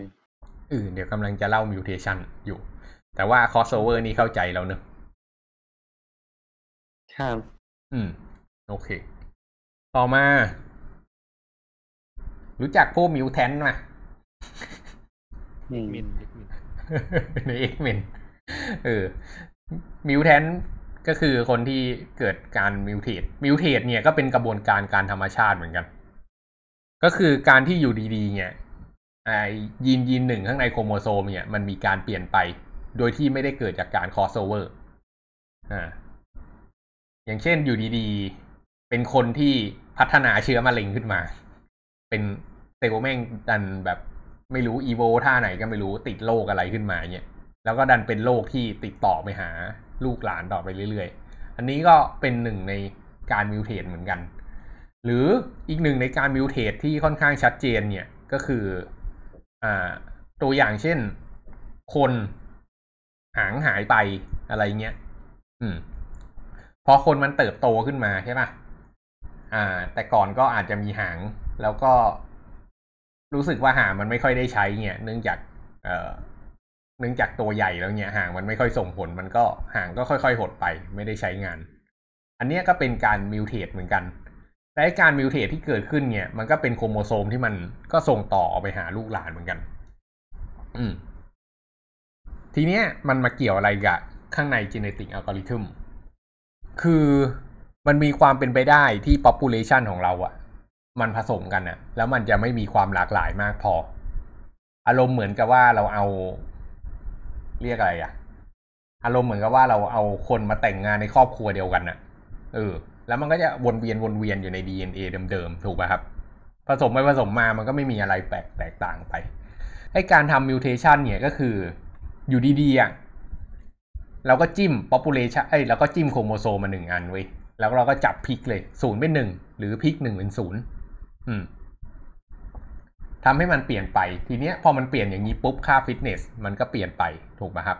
เออเดี๋ยวกำลังจะเล่า mutation อยู่ แต่ว่า crossover นี่เข้าใจแล้วเนอะครับอืม โอเค ต่อมา รู้จักพวก mutant ไหมอืมมินมิน ใน X-Men เออ mutant ก็คือคนที่เกิดการ mutate mutate เนี่ยก็เป็นกระบวนการการธรรมชาติเหมือนกัน ก็คือการที่อยู่ดีๆ เนี่ยไอยีนยีนหนึ่งข้างในโครโมโซมเนี่ยมันมีการเปลี่ยนไป โดยที่ไม่ได้เกิดจากการ crossover อ่าอย่างเช่นอยู่ดีๆ เป็นคนที่พัฒนาเชื้อมะเร็งขึ้นมา เป็นเซลล์แม่งดันแบบ ไม่รู้อีโวท่าไหนก็ไม่รู้ติดโรคอะไรขึ้นมาเนี่ยแล้วก็ดันเป็นโรคที่ติดต่อไปหาลูกหลานต่อไปเรื่อยๆ อันนี้ก็เป็นหนึ่งในการ mutate เหมือนกัน หรืออีกหนึ่งในการ mutate ที่ค่อนข้างชัดเจนเนี่ยก็คืออ่าตัวอย่างเช่นคนหางหายไปอะไรเงี้ย อืม พอคนมันเติบโตขึ้นมาใช่ปะอ่า แต่ก่อนก็อาจจะมีหาง แล้วก็ รู้สึกว่าหางมันไม่ค่อยได้ใช้เนี่ย เนื่องจาก เอ่อ เนื่องจากตัวใหญ่แล้วเนี่ยหางมันไม่ค่อยส่งผล มันก็หางก็ค่อยๆหดไป ไม่ได้ใช้งาน อันเนี้ยก็เป็นการมิวเทตเหมือนกันและการมิวเทตที่เกิดขึ้นเนี่ย มันก็เป็นโครโมโซมที่มันก็ส่งต่อออกไปหาลูกหลานเหมือนกัน อืม ทีเนี้ยมันมาเกี่ยวอะไรกับข้างใน genetic algorithm คือมันมีความเป็นไปได้ที่ population ของเราอะ มันผสมกันอะแล้วมันจะไม่มีความหลากหลายมากพอ อารมณ์เหมือนกับว่าเราเอาเรียกอะไรอะอารมณ์เหมือนกับว่าเราเอาคนมาแต่งงานในครอบครัวเดียวกันน่ะเออ แล้วมันก็จะวนเวียนวนเวียนอยู่ใน DNA เดิมๆถูกป่ะครับ ผสมไปผสมมามันก็ไม่มีอะไรแปลกแตกต่างไปไอการทำ mutation เนี่ยก็คืออยู่ดีๆอะเราก็จิ้ม population เอ้ยเราก็จิ้มโครโมโซมมาหนึ่งอันเว้ยแล้วเราก็จับพลิกเลยศูนย์เป็นหนึ่งหรือพลิกหนึ่งเป็นศูนย์ อืมทำให้มันเปลี่ยนไป ทีเนี้ยพอมันเปลี่ยนอย่างนี้ปุ๊บค่าฟิตเนส มันก็เปลี่ยนไปถูกไหมครับ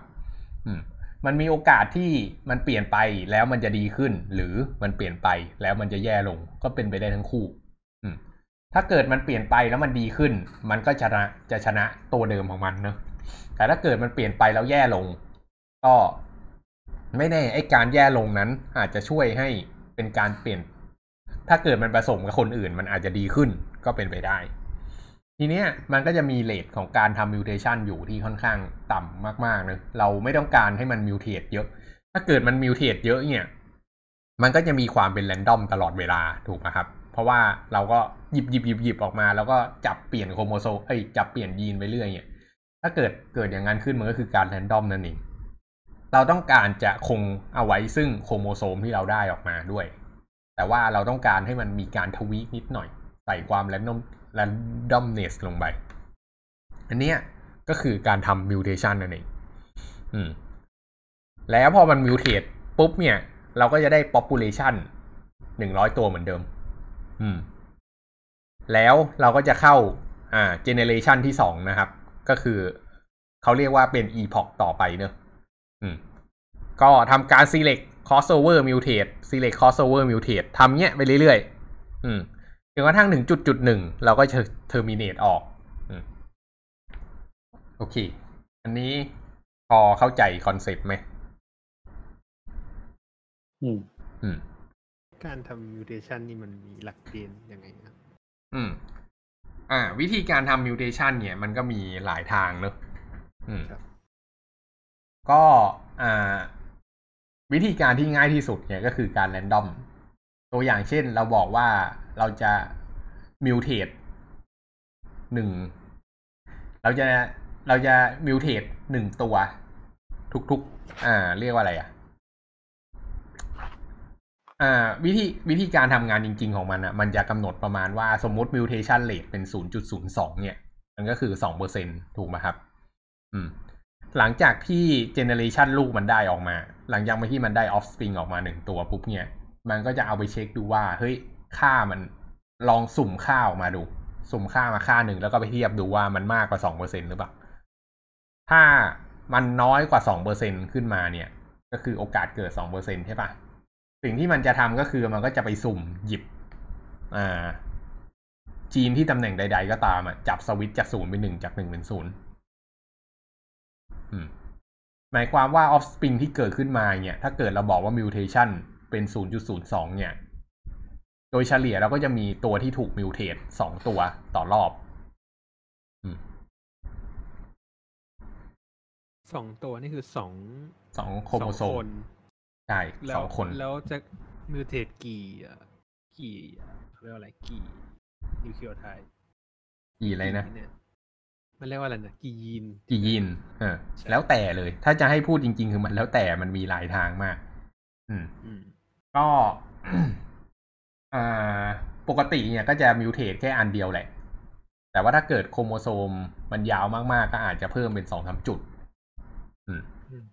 อืมมันมีโอกาสที่มันเปลี่ยนไปแล้วมันจะดีขึ้น หรือมันเปลี่ยนไปแล้วมันจะแย่ลงก็เป็นไปได้ทั้งคู่ อืมถ้าเกิดมันเปลี่ยนไปแล้วมันดีขึ้น มันก็ชนะจะชนะตัวเดิมของมันเนอะแต่ถ้าเกิดมันเปลี่ยนไปแล้วแย่ลง ก็ไม่แน่ไอ้การแย่ลงนั้นอาจจะช่วยให้เป็นการเปลี่ยน ถ้าเกิดมันผสมกับคนอื่น มันอาจจะดีขึ้นก็เป็นไปได้ ทีเนี้ยมันก็จะมี rate ของการทำ mutation อยู่ที่ค่อนข้างต่ำมากๆเนะเราไม่ต้องการให้มัน mutate เยอะ ถ้าเกิดมัน mutate เยอะเนี่ย มันก็จะมีความเป็น random ตลอดเวลาถูกไหมครับ เพราะว่าเราก็หยิบหยิบหยิบหยิบออกมา แล้วก็จับเปลี่ยนโครโมโซมเอ้ยจับเปลี่ยนยีนไปเรื่อยเนี่ยถ้าเกิดเกิดอย่างนั้นขึ้นมันก็คือการ random นั่นเองเราต้องการจะคงเอาไว้ซึ่งโครโมโซมที่เราได้ออกมาด้วย แต่ว่าเราต้องการให้มันมีการทวีกนิดหน่อย ใส่ความแรนดอมแรนดอมเนสลงไป อันเนี้ยก็คือการทำมิวเทชันนั่นเองอืมแล้วพอมันมิวเทตปุ๊บเนี่ย เราก็จะได้ population หนึ่งร้อยตัวเหมือนเดิม อืม แล้วเราก็จะเข้า อ่า generation ที่สองนะครับ ก็คือเขาเรียกว่าเป็น epoch ต่อไปเนอะอืม ก็ทำการ select crossover mutate select crossover mutate ทำเงี้ยไปเรื่อยๆอืมจนกระทั่งถึงจุดจุดหนึ่งเราก็จะ terminate ออกอืมโอเค อันนี้พอเข้าใจคอนเซปต์ไหมอืม อืม การทำ mutation นี่มันมีหลักเกณฑ์ยังไงครับอืม อ่า วิธีการทำ mutation เนี่ย มันก็มีหลายทางเนอะอืมครับก็ อ่า วิธีการที่ง่ายที่สุดเนี่ยก็คือการแรนดอม ตัวอย่างเช่นเราบอกว่าเราจะมิวเทตหนึ่งเราจะเราจะมิวเทตหนึ่งตัว ทุกๆ อ่า เรียกว่าอะไรอะ อ่า วิธีวิธีการทำงานจริง ๆ ของมันอะ มันจะกำหนดประมาณว่าสมมติ mutation rate เป็น0.02เนี่ย มันก็คือ2%ถูกไหมครับ อืม หลังจากที่เจเนเรชันลูกมันได้ออกมา หลังจากที่มันได้ออฟสปริงออกมาหนึ่งตัวปุ๊บเนี่ย มันก็จะเอาไปเช็คดูว่า เฮ้ย ค่ามันลองสุ่มค่าออกมาดู สุ่มค่ามาค่าหนึ่งแล้วก็ไปเทียบดูว่ามันมากกว่าสองเปอร์เซ็นหรือเปล่า ถ้ามันน้อยกว่าสองเปอร์เซ็นขึ้นมาเนี่ย ก็คือโอกาสเกิดสองเปอร์เซ็นใช่ปะสิ่งที่มันจะทำก็คือมันก็จะไปสุ่มหยิบ อ่า จีนที่ตำแหน่งใด ๆ ก็ตามอะจับสวิตจากศูนย์เป็นหนึ่งจากหนึ่งเป็นศูนย์อืม หมายความว่า offspring ที่เกิดขึ้นมาเนี่ย ถ้าเกิดเราบอกว่า mutation เป็น 0.02 เนี่ย โดยเฉลี่ยเราก็จะมีตัวที่ถูก mutate สองตัวต่อรอบอืมสองตัวนี่คือสองสองโครโมโซสองมคนใช่แล้สวองคน แล้วจะมิวเทตกี่อะกี่เขาเรียกว่าอะไรกี่นิวคลีโอไทด์กี่อะไรนะเนี่ย มันเรียกว่าอะไรนะกี่ยีนกี่ยีนเออใช่แล้วแต่เลย ถ้าจะให้พูดจริง ๆ คือมันแล้วแต่มันมีหลายทางมาก อืมอืมก็อ่าปกติเนี่ยก็จะมิวเทตแค่อันเดียวแหละ แต่ว่าถ้าเกิดโครโมโซมมันยาวมาก ๆ ก็อาจจะเพิ่มเป็นสองสามจุดอืมอืม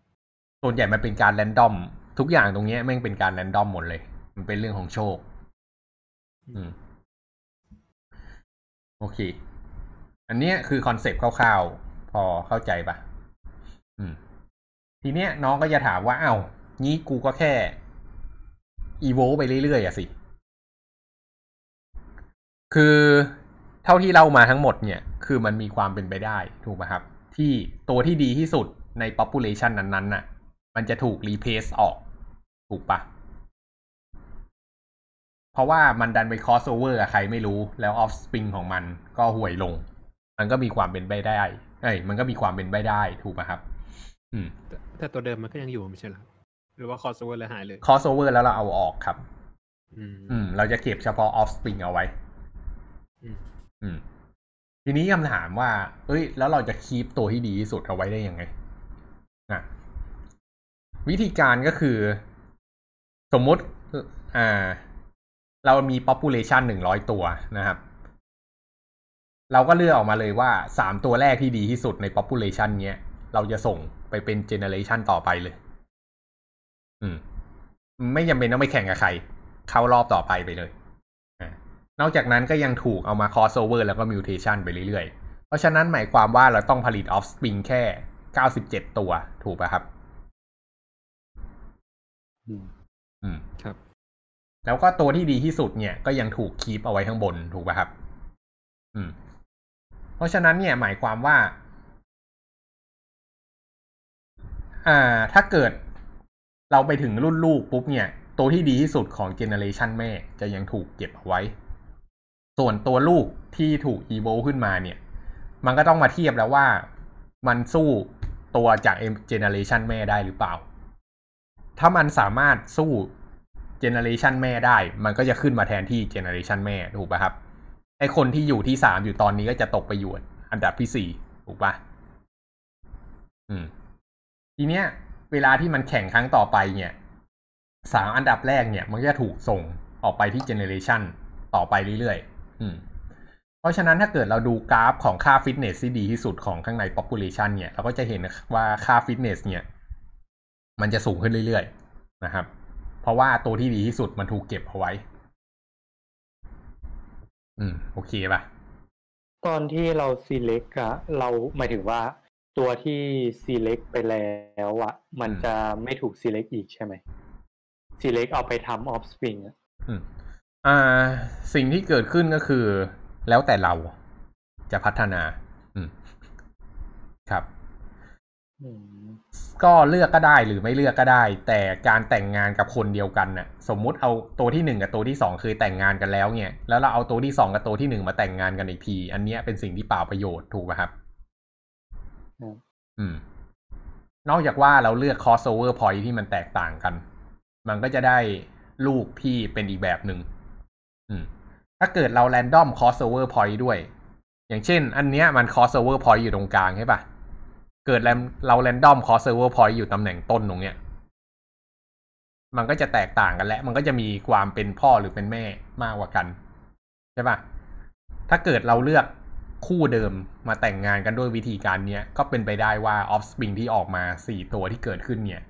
ส่วนใหญ่มันเป็นการ random ทุกอย่างตรงเนี้ยแม่งเป็นการ random หมดเลย มันเป็นเรื่องของโชค อืม โอเค อันเนี้ยคือคอนเซปต์คร่าวๆ พอเข้าใจปะอืม ทีเนี้ยน้องก็จะถามว่าอ้าวงี้กูก็แค่อีโวไปเรื่อยๆอะสิ คือเท่าที่เล่ามาทั้งหมดเนี่ย คือมันมีความเป็นไปได้ถูกไหมครับ ที่ตัวที่ดีที่สุดใน population นั้นๆน่ะ มันจะถูก replace ออก ถูกปะเพราะว่ามันดันไป crossover กับใครไม่รู้แล้ว offspring ของมันก็ห่วยลง มันก็มีความเป็นไปได้เอ้ยมันก็มีความเป็นไปได้ถูกไหมครับ อืม แต่แต่ตัวเดิมมันก็ยังอยู่ไม่ใช่เหรอครับหรือว่าคอสโอเวอร์เลยหายเลย crossover แล้วเราเอาออกครับ อืมอืมเราจะเก็บเฉพาะ offspring เอาไว้อืมอืมทีนี้คำถามว่า เอ้ย แล้วเราจะคีปตัวที่ดีที่สุดเอาไว้ได้ยังไงนะวิธีการก็คือ สมมุติ อ่า เรามี population หนึ่งร้อยตัวนะครับ เราก็เลือกออกมาเลยว่าสามตัวแรกที่ดีที่สุดใน population เนี้ย เราจะส่งไปเป็น generation ต่อไปเลย อืม ไม่จำเป็นต้องไปแข่งกับใคร เข้ารอบต่อไปไปเลยอนอกจากนั้นก็ยังถูกเอามา crossover แล้วก็ mutation ไปเรื่อยๆ เพราะฉะนั้นหมายความว่าเราต้องผลิต offspring แค่ 97 ตัวถูกป่ะครับ อืมอืมครับ แล้วก็ตัวที่ดีที่สุดเนี่ยก็ยังถูกคีปเอาไว้ข้างบนถูกป่ะครับ อืม เพราะฉะนั้นเนี่ยหมายความว่าอ่าถ้าเกิดเราไปถึงรุ่นลูกปุ๊บเนี่ย ตัวที่ดีที่สุดของ generation แม่จะยังถูกเก็บเอาไว้ ส่วนตัวลูกที่ถูกอีโวขึ้นมาเนี่ย มันก็ต้องมาเทียบแล้วว่ามันสู้ตัวจาก generation แม่ได้หรือเปล่า ถ้ามันสามารถสู้ generation แม่ได้ มันก็จะขึ้นมาแทนที่ generation แม่ถูกป่ะครับ ไอคนที่อยู่ที่สามอยู่ตอนนี้ก็จะตกไปอยู่อันดับที่สี่ถูกป่ะอืม ทีเนี้ย เวลาที่มันแข่งครั้งต่อไปเนี่ยสามอันดับแรกเนี่ย มันจะถูกส่งออกไปที่เจเนเรชันต่อไปเรื่อยๆ อืม เพราะฉะนั้นถ้าเกิดเราดูกราฟของค่าฟิตเนสที่ดีที่สุดของข้างใน population เนี่ย เราก็จะเห็นว่าค่าฟิตเนสเนี่ย มันจะสูงขึ้นเรื่อยๆ นะครับ เพราะว่าตัวที่ดีที่สุดมันถูกเก็บเอาไว้ อืม โอเคป่ะ ตอนที่เรา select อะเราหมายถึงว่า ตัวที่ select ไปแล้วอะมันจะไม่ถูก select อีกใช่ไหม select เอาไปทำ offspring อะอืม อ่า สิ่งที่เกิดขึ้นก็คือ แล้วแต่เราจะพัฒนา อืม ครับ อืม ก็เลือกก็ได้หรือไม่เลือกก็ได้ แต่การแต่งงานกับคนเดียวกันน่ะ สมมุติเอาตัวที่หนึ่งกับตัวที่สองเคยแต่งงานกันแล้วเนี่ย แล้วเราเอาตัวที่สองกับตัวที่หนึ่งมาแต่งงานกันอีกที อันเนี้ยเป็นสิ่งที่เปล่าประโยชน์ถูกไหมครับครับ อืม นอกจากว่าเราเลือก crossover point ที่มันแตกต่างกัน มันก็จะได้ลูกที่เป็นอีกแบบหนึ่งอืม ถ้าเกิดเรา random crossover point ด้วย อย่างเช่น อันเนี้ยมัน crossover point อยู่ตรงกลางใช่ปะ เกิดเรา random crossover point อยู่ตำแหน่งต้นตรงเนี้ย มันก็จะแตกต่างกันและ มันก็จะมีความเป็นพ่อหรือเป็นแม่มากกว่ากัน ใช่ปะถ้าเกิดเราเลือกคู่เดิมมาแต่งงานกันด้วยวิธีการเนี้ย ก็เป็นไปได้ว่า offspring ที่ออกมาสี่ตัวที่เกิดขึ้นเนี่ย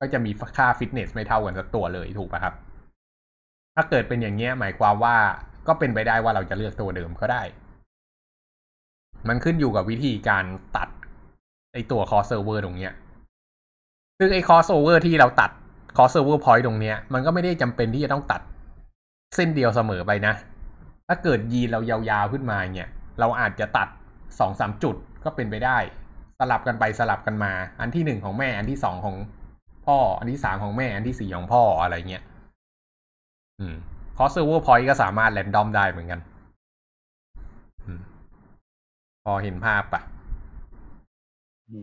ก็จะมีค่าฟิตเนสไม่เท่ากันสักตัวเลยถูกปะครับ ถ้าเกิดเป็นอย่างเงี้ยหมายความว่าก็เป็นไปได้ว่าเราจะเลือกตัวเดิมก็ได้ มันขึ้นอยู่กับวิธีการตัด ไอตัว crossover ตรงเนี้ยซึ่งไอ crossover ที่เราตัด crossover point ตรงเนี้ย มันก็ไม่ได้จำเป็นที่จะต้องตัดเส้นเดียวเสมอไปนะ ถ้าเกิดยีนเรายาวๆขึ้นมาเนี่ย เราอาจจะตัดสองสามจุดก็เป็นไปได้ สลับกันไปสลับกันมา อันที่หนึ่งของแม่ อันที่สองของพ่อ อันที่สามของแม่ อันที่สี่ของพ่ออะไรเงี้ย อืม crossover point ก็สามารถ random ได้เหมือนกัน พอเห็นภาพปะ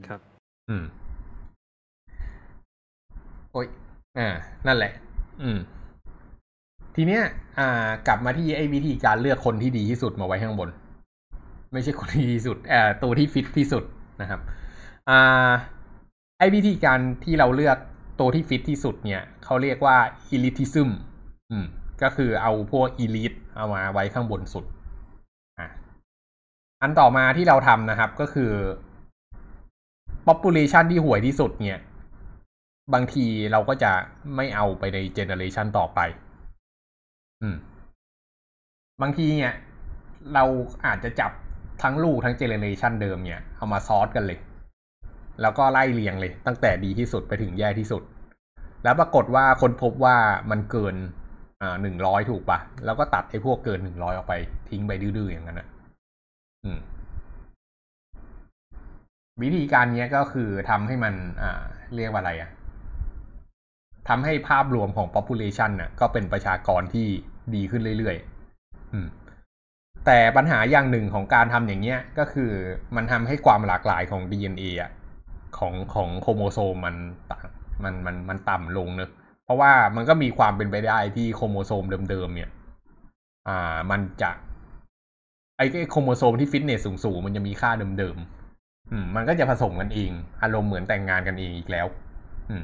ครับ อืม โอ้ยอ่า นั่นแหละ อืม ทีเนี้ย อ่า กลับมาที่ไอ้วิธีการเลือกคนที่ดีที่สุดมาไว้ข้างบน ไม่ใช่คนที่ดีที่สุดเอ่อตัวที่ฟิตที่สุดนะครับ อ่า ไอ้วิธีการที่เราเลือกตัวที่ฟิตที่สุดเนี่ย เขาเรียกว่า elitism อืม ก็คือเอาพวก elite เอามาไว้ข้างบนสุด อะอันต่อมาที่เราทำนะครับก็คือ population ที่ห่วยที่สุดเนี่ย บางทีเราก็จะไม่เอาไปใน generation ต่อไป อืม บางทีเนี่ย เราอาจจะจับทั้งลูกทั้ง generation เดิมเนี่ย เอามาซอสกันเลย แล้วก็ไล่เรียงเลย ตั้งแต่ดีที่สุดไปถึงแย่ที่สุด แล้วปรากฏว่าคนพบว่ามันเกินอ่าหนึ่งร้อยถูกปะแล้วก็ตัดไอ้พวกเกินหนึ่งร้อยออกไปทิ้งไปดื้อๆอย่างนั้นนะอืม วิธีการนี้ก็คือทำให้มันอ่าเรียกว่าอะไรอะทำให้ภาพรวมของ population น่ะก็เป็นประชากรที่ดีขึ้นเรื่อยๆแต่ปัญหาอย่างหนึ่งของการทำอย่างเงี้ยก็คือมันทำให้ความหลากหลายของ DNA อะของของโครโมโซมมันต่างมันมันมันต่ำลงเนอะเพราะว่ามันก็มีความเป็นไปได้ที่โครโมโซมเดิมๆเนี่ย อ่ามันจะไอ้โครโมโซมที่ฟิตเนสสูงๆมันจะมีค่าเดิมๆ มันก็จะผสมกันเองอารมณ์เหมือนแต่งงานกันเองอีกแล้ว อืม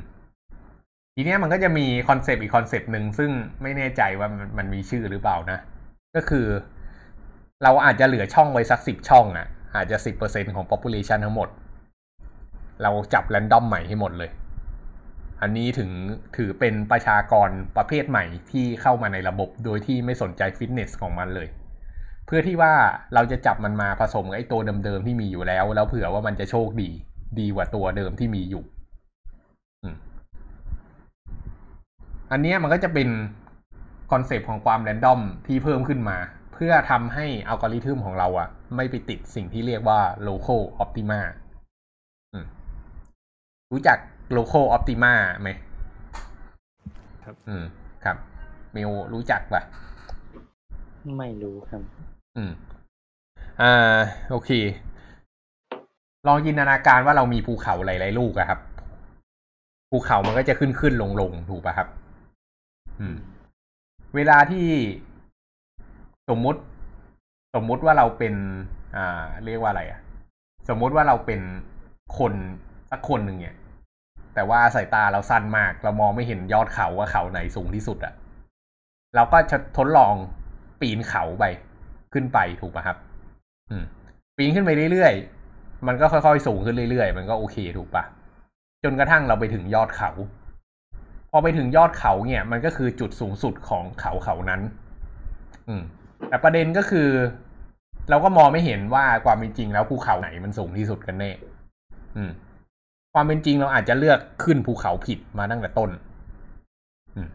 ทีเนี้ยมันก็จะมีคอนเซปต์อีกคอนเซปต์หนึ่งซึ่งไม่แน่ใจว่ามันมันมีชื่อหรือเปล่านะ ก็คือ เราอาจจะเหลือช่องไว้สักสิบช่องอะ่ะ อาจจะสิบเปอร์เซ็นของ population ทั้งหมด เราจับแรนดอมใหม่ให้หมดเลย อันนี้ถึงถือเป็นประชากรประเภทใหม่ที่เข้ามาในระบบโดยที่ไม่สนใจฟิตเนสของมันเลย เพื่อที่ว่าเราจะจับมันมาผสมกับไอ้ตัวเดิมๆที่มีอยู่แล้ว แล้วเผื่อว่ามันจะโชคดี ดีกว่าตัวเดิมที่มีอยู่อืมอันเนี้ยมันก็จะเป็นคอนเซปต์ของความแรนดอมที่เพิ่มขึ้นมา เพื่อทำให้อัลกอริทึมของเราอะไม่ไปติดสิ่งที่เรียกว่า local optima อืมรู้จัก local optima ไหมครับ อืม ครับเมลรู้จักปะไม่รู้ครับ อืม อ่า โอเค ลองจินตนาการว่าเรามีภูเขาหลายๆลูกอะครับ ภูเขามันก็จะขึ้นขึ้นลงลงถูกป่ะครับ อืม เวลาที่สมมติ สมมติว่าเราเป็น อ่า เรียกว่าอะไรอะสมมติว่าเราเป็นคนสักคนหนึ่งเนี่ย แต่ว่าสายตาเราสั้นมาก เรามองไม่เห็นยอดเขาว่าเขาไหนสูงที่สุดอะเราก็จะทดลองปีนเขาไป ขึ้นไปถูกป่ะครับ อืมปีนขึ้นไปเรื่อยๆ มันก็ค่อยๆ สูงขึ้นเรื่อยๆ มันก็โอเคถูกปะจนกระทั่งเราไปถึงยอดเขา พอไปถึงยอดเขาเนี่ย มันก็คือจุดสูงสุดของเขาเขานั้น อืม แต่ประเด็นก็คือ เราก็มองไม่เห็นว่าความเป็นจริงแล้วภูเขาไหนมันสูงที่สุดกันแน่ อืม ความเป็นจริงเราอาจจะเลือกขึ้นภูเขาผิดมาตั้งแต่ต้น อืม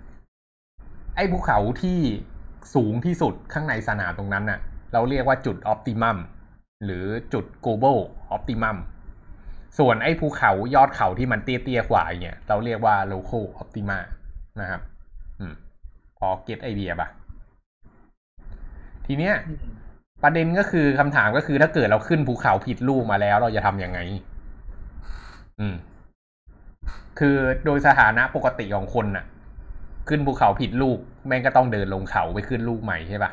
ไอ้ภูเขาที่สูงที่สุดข้างในสนามตรงนั้นน่ะ เราเรียกว่าจุดออ t ติมัมหรือจุด global optimum ส่วนไอ้ภูเขายอดเขาที่มันเตี้ยๆกว่าเนี่ย เราเรียกว่า local optima นะครับอืมพอเก็ตไอเดียปะทีเนี้ย ประเด็นก็คือคำถามก็คือถ้าเกิดเราขึ้นภูเขาผิดลูกมาแล้ว เราจะทำยังไง อืม คือโดยสถานะปกติของคนน่ะ ขึ้นภูเขาผิดลูก แม่งก็ต้องเดินลงเขาไปขึ้นลูกใหม่ใช่ปะ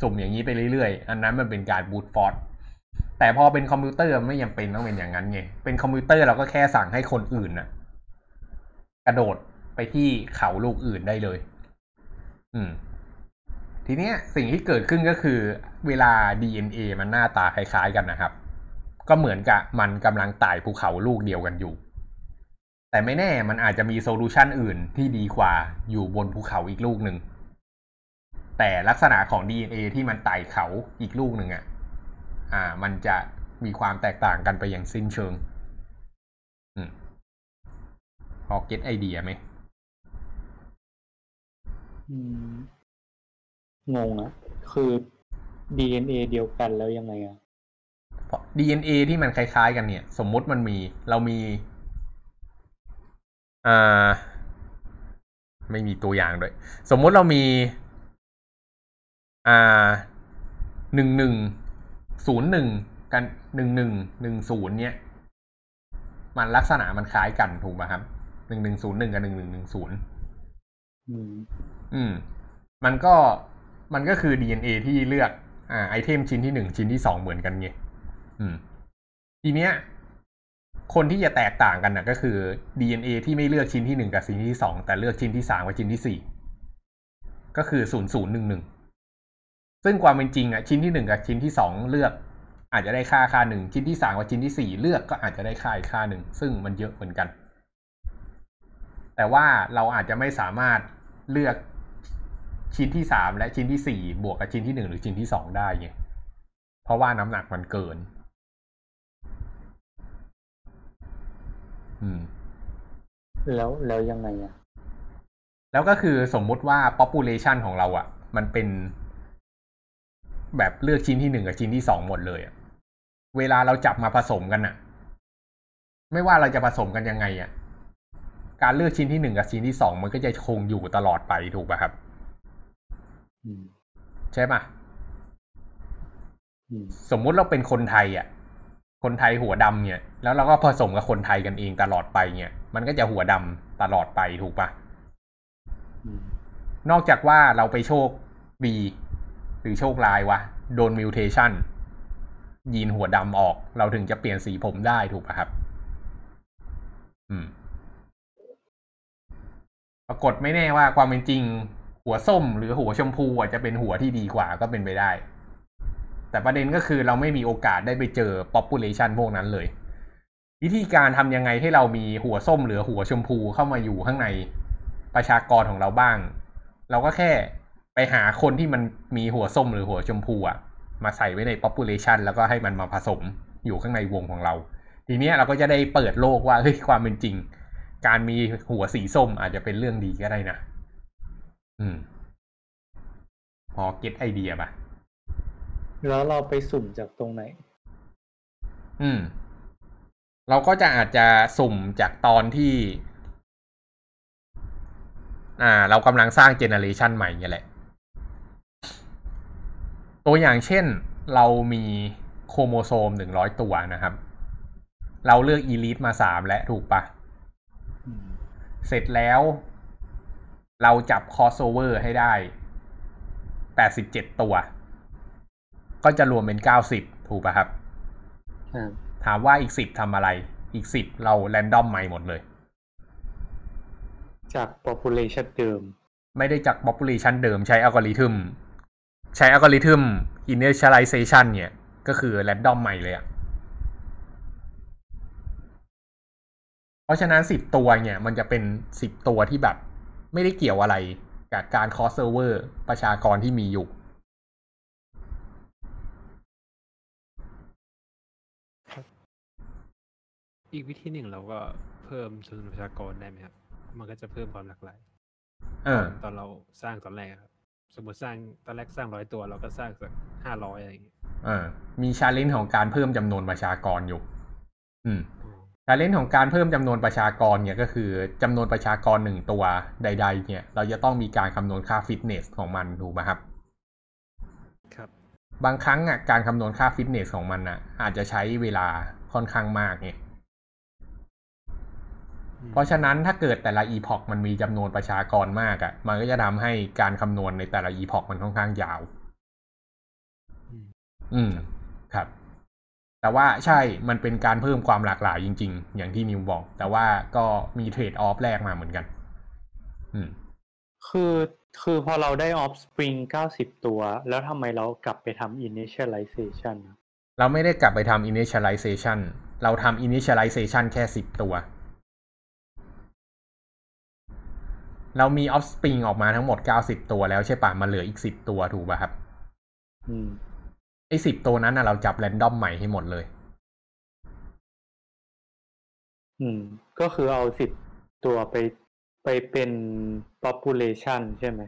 สุ่มอย่างนี้ไปเรื่อยๆ อันนั้นมันเป็นการ brute force แต่พอเป็นคอมพิวเตอร์ไม่จำเป็นต้องเป็นอย่างนั้นไง เป็นคอมพิวเตอร์เราก็แค่สั่งให้คนอื่นน่ะ กระโดดไปที่เขาลูกอื่นได้เลย อืม ทีเนี้ยสิ่งที่เกิดขึ้นก็คือ เวลา DNA มันหน้าตาคล้ายๆกันนะครับ ก็เหมือนกับมันกำลังไต่ภูเขาลูกเดียวกันอยู่ แต่ไม่แน่มันอาจจะมี solution อื่นที่ดีกว่าอยู่บนภูเขาอีกลูกหนึ่ง แต่ลักษณะของ DNA ที่มันไต่เขาอีกลูกหนึ่งอะอ่ามันจะมีความแตกต่างกันไปอย่างสิ้นเชิงอืมพอเก็ตไอเดียไหมอืมงงอะคือ DNA เดียวกันแล้วยังไงอะเพราะ DNA ที่มันคล้ายๆกันเนี่ย สมมุติมันมี เรามีอ่าไม่มีตัวอย่างด้วย สมมุติเรามี อ่าหนึ่งหนึ่งศูนย์หนึ่งกันหนึ่งหนึ่งหนึ่งศูนย์เนี่ยมันลักษณะมันคล้ายกันถูกไหมครับหนึ่งหนึ่งศูนย์หนึ่งกับหนึ่งหนึ่งหนึ่งศูนย์อืมอืม มันก็มันก็คือ DNA ที่เลือกอ่าไอเทมชิ้นที่หนึ่งชิ้นที่สองเหมือนกันไงอืม ทีเนี้ย คนที่จะแตกต่างกันนะก็คือ DNA ที่ไม่เลือกชิ้นที่หนึ่งกับชิ้นที่สองแต่เลือกชิ้นที่สามกับชิ้นที่สี่ก็คือศูนย์ศูนย์หนึ่งหนึ่ง ซึ่งความเป็นจริงอะชิ้นที่หนึ่งกับชิ้นที่สองเลือก อาจจะได้ค่าค่าหนึ่งชิ้นที่สามกับชิ้นที่สี่เลือกก็อาจจะได้ค่าอีกค่าหนึ่งซึ่งมันเยอะเหมือนกัน แต่ว่าเราอาจจะไม่สามารถเลือกชิ้นที่สามและชิ้นที่สี่บวกกับชิ้นที่หนึ่งหรือชิ้นที่สองได้ไงเพราะว่าน้ำหนักมันเกิน อืม แล้วแล้วยังไงอะแล้วก็คือสมมุติว่า population ของเราอะ่ะ มันเป็น แบบเลือกชิ้นที่หนึ่งกับชิ้นที่สองหมดเลยอะ่ะเวลาเราจับมาผสมกันอะ่ะไม่ว่าเราจะผสมกันยังไงอะ่ะการเลือกชิ้นที่หนึ่งกับชิ้นที่สองมันก็จะคงอยู่ตลอดไปถูกป่ะครับอืมใช่ป่ะอืมสมมุติเราเป็นคนไทยอะ คนไทยหัวดำเนี่ย แล้วเราก็ผสมกับคนไทยกันเองตลอดไปเนี่ย มันก็จะหัวดำตลอดไปถูกปะอืมนอกจากว่าเราไปโชคดีห รือรือโชคร้ายวะโดนมิวเทชันยีนหัวดำออก เราถึงจะเปลี่ยนสีผมได้ถูกปะครับ อืม ปรากฏไม่แน่ว่าความเป็นจริง หัวส้มหรือหัวชมพูอาจจะเป็นหัวที่ดีกว่าก็เป็นไปได้ แต่ประเด็นก็คือเราไม่มีโอกาสได้ไปเจอ population พวกนั้นเลย วิธีการทำยังไงให้เรามีหัวส้มหรือหัวชมพูเข้ามาอยู่ข้างในประชากรของเราบ้าง เราก็แค่ ไปหาคนที่มันมีหัวส้มหรือหัวชมพูอะมาใส่ไว้ใน population แล้วก็ให้มันมาผสมอยู่ข้างในวงของเรา ทีเนี้ยเราก็จะได้เปิดโลกว่าเฮ้ยความเป็นจริง การมีหัวสีส้มอาจจะเป็นเรื่องดีก็ได้นะ อืม พอเก็ตไอเดียปะแล้วเราไปสุ่มจากตรงไหน อืม เราก็จะอาจจะสุ่มจากตอนที่ อ่า เรากำลังสร้างเจเนอเรชันใหม่เนี่ยแหละ ตัวอย่างเช่นเรามีโครโมโซมหนึ่งร้อยตัวนะครับ เราเลือก elite มาสามละถูกปะอืมเสร็จแล้ว เราจับ crossover ให้ได้แปดสิบเจ็ดตัว ก็จะรวมเป็นเก้าสิบถูกปะครับอ่าถามว่าอีกสิบทำอะไร อีกสิบเรา random ใหม่หมดเลย จาก population เดิม ไม่ได้จาก population เดิมใช้อัลกอริทึม ใช้อัลกอริทึม initialization เนี่ย ก็คือแรนดอมใหม่เลยอะเพราะฉะนั้นสิบตัวเนี่ย มันจะเป็นสิบตัวที่แบบไม่ได้เกี่ยวอะไรกับการ cross server ประชากรที่มีอยู่อีกวิธีหนึ่งเราก็เพิ่มจำนวนประชากรได้ไหมครับ มันก็จะเพิ่มความหลากหลาย เออ ตอนเราสร้างตอนแรกอะครับ สมมติสร้างตอนแรกสร้างร้อยตัว เราก็สร้างสักห้าร้อยอะไรอย่างเงี้ยเออมี challenge ของการเพิ่มจำนวนประชากรอยู่ อืมอ๋อ challenge ของการเพิ่มจำนวนประชากรเนี่ยก็คือจำนวนประชากรหนึ่งตัวใด ๆ เนี่ย เราจะต้องมีการคำนวณค่าฟิตเนสของมันถูกไหมครับครับบางครั้งอะการคำนวณค่าฟิตเนสของมันอะ อาจจะใช้เวลาค่อนข้างมากไงอืม เพราะฉะนั้นถ้าเกิดแต่ละ epoch มันมีจำนวนประชากรมากอะ มันก็จะทำให้การคำนวณในแต่ละ epoch มันค่อนข้างยาวอืมอืมครับ แต่ว่าใช่ มันเป็นการเพิ่มความหลากหลายจริง ๆ อย่างที่นิวบอก แต่ว่าก็มีเทรดออฟแรกมาเหมือนกัน อืม คือคือพอเราได้ offspring 90ตัว แล้วทำไมเรากลับไปทำ initialization อะเราไม่ได้กลับไปทำ initialization เราทำ initialization แค่สิบตัว เรามี offspring ออกมาทั้งหมด90ตัวแล้วใช่ปะมันเหลืออีก10ตัวถูกป่ะครับ อืมไอ้สิบตัวนั้นนะเราจับแรนดอมใหม่ให้หมดเลย อืม ก็คือเอาสิบตัวไปไปเป็น population ใช่ไหม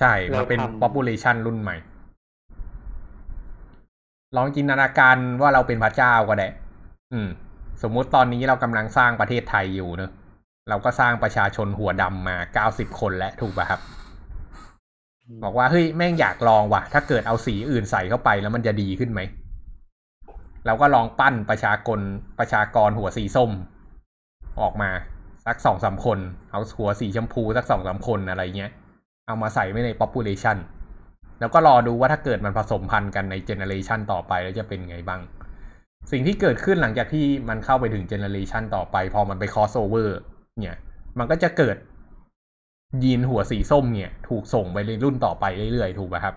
ใช่มันเป็นเราทำ population รุ่นใหม่ ลองจินตนาการว่าเราเป็นพระเจ้าก็ได้ อืม สมมุติตอนนี้เรากำลังสร้างประเทศไทยอยู่เนอะ เราก็สร้างประชาชนหัวดำมาเก้าสิบคนแล้วถูกป่ะครับ บอกว่าเฮ้ยแม่งอยากลองว่ะ ถ้าเกิดเอาสีอื่นใส่เข้าไปแล้วมันจะดีขึ้นไหม เราก็ลองปั้นประชากรประชากรหัวสีส้ม ออกมาสักสองสามคน เอาหัวสีชมพูสักสองสามคนอะไรเงี้ย เอามาใส่ไว้ใน population แล้วก็รอดูว่าถ้าเกิดมันผสมพันธุ์กันใน generation ต่อไปแล้วจะเป็นไงบ้าง สิ่งที่เกิดขึ้นหลังจากที่มันเข้าไปถึง generation ต่อไป พอมันไป crossover เนี่ย มันก็จะเกิดยีนหัวสีส้มเนี่ย ถูกส่งไปในรุ่นต่อไปเรื่อยๆ ถูกป่ะครับ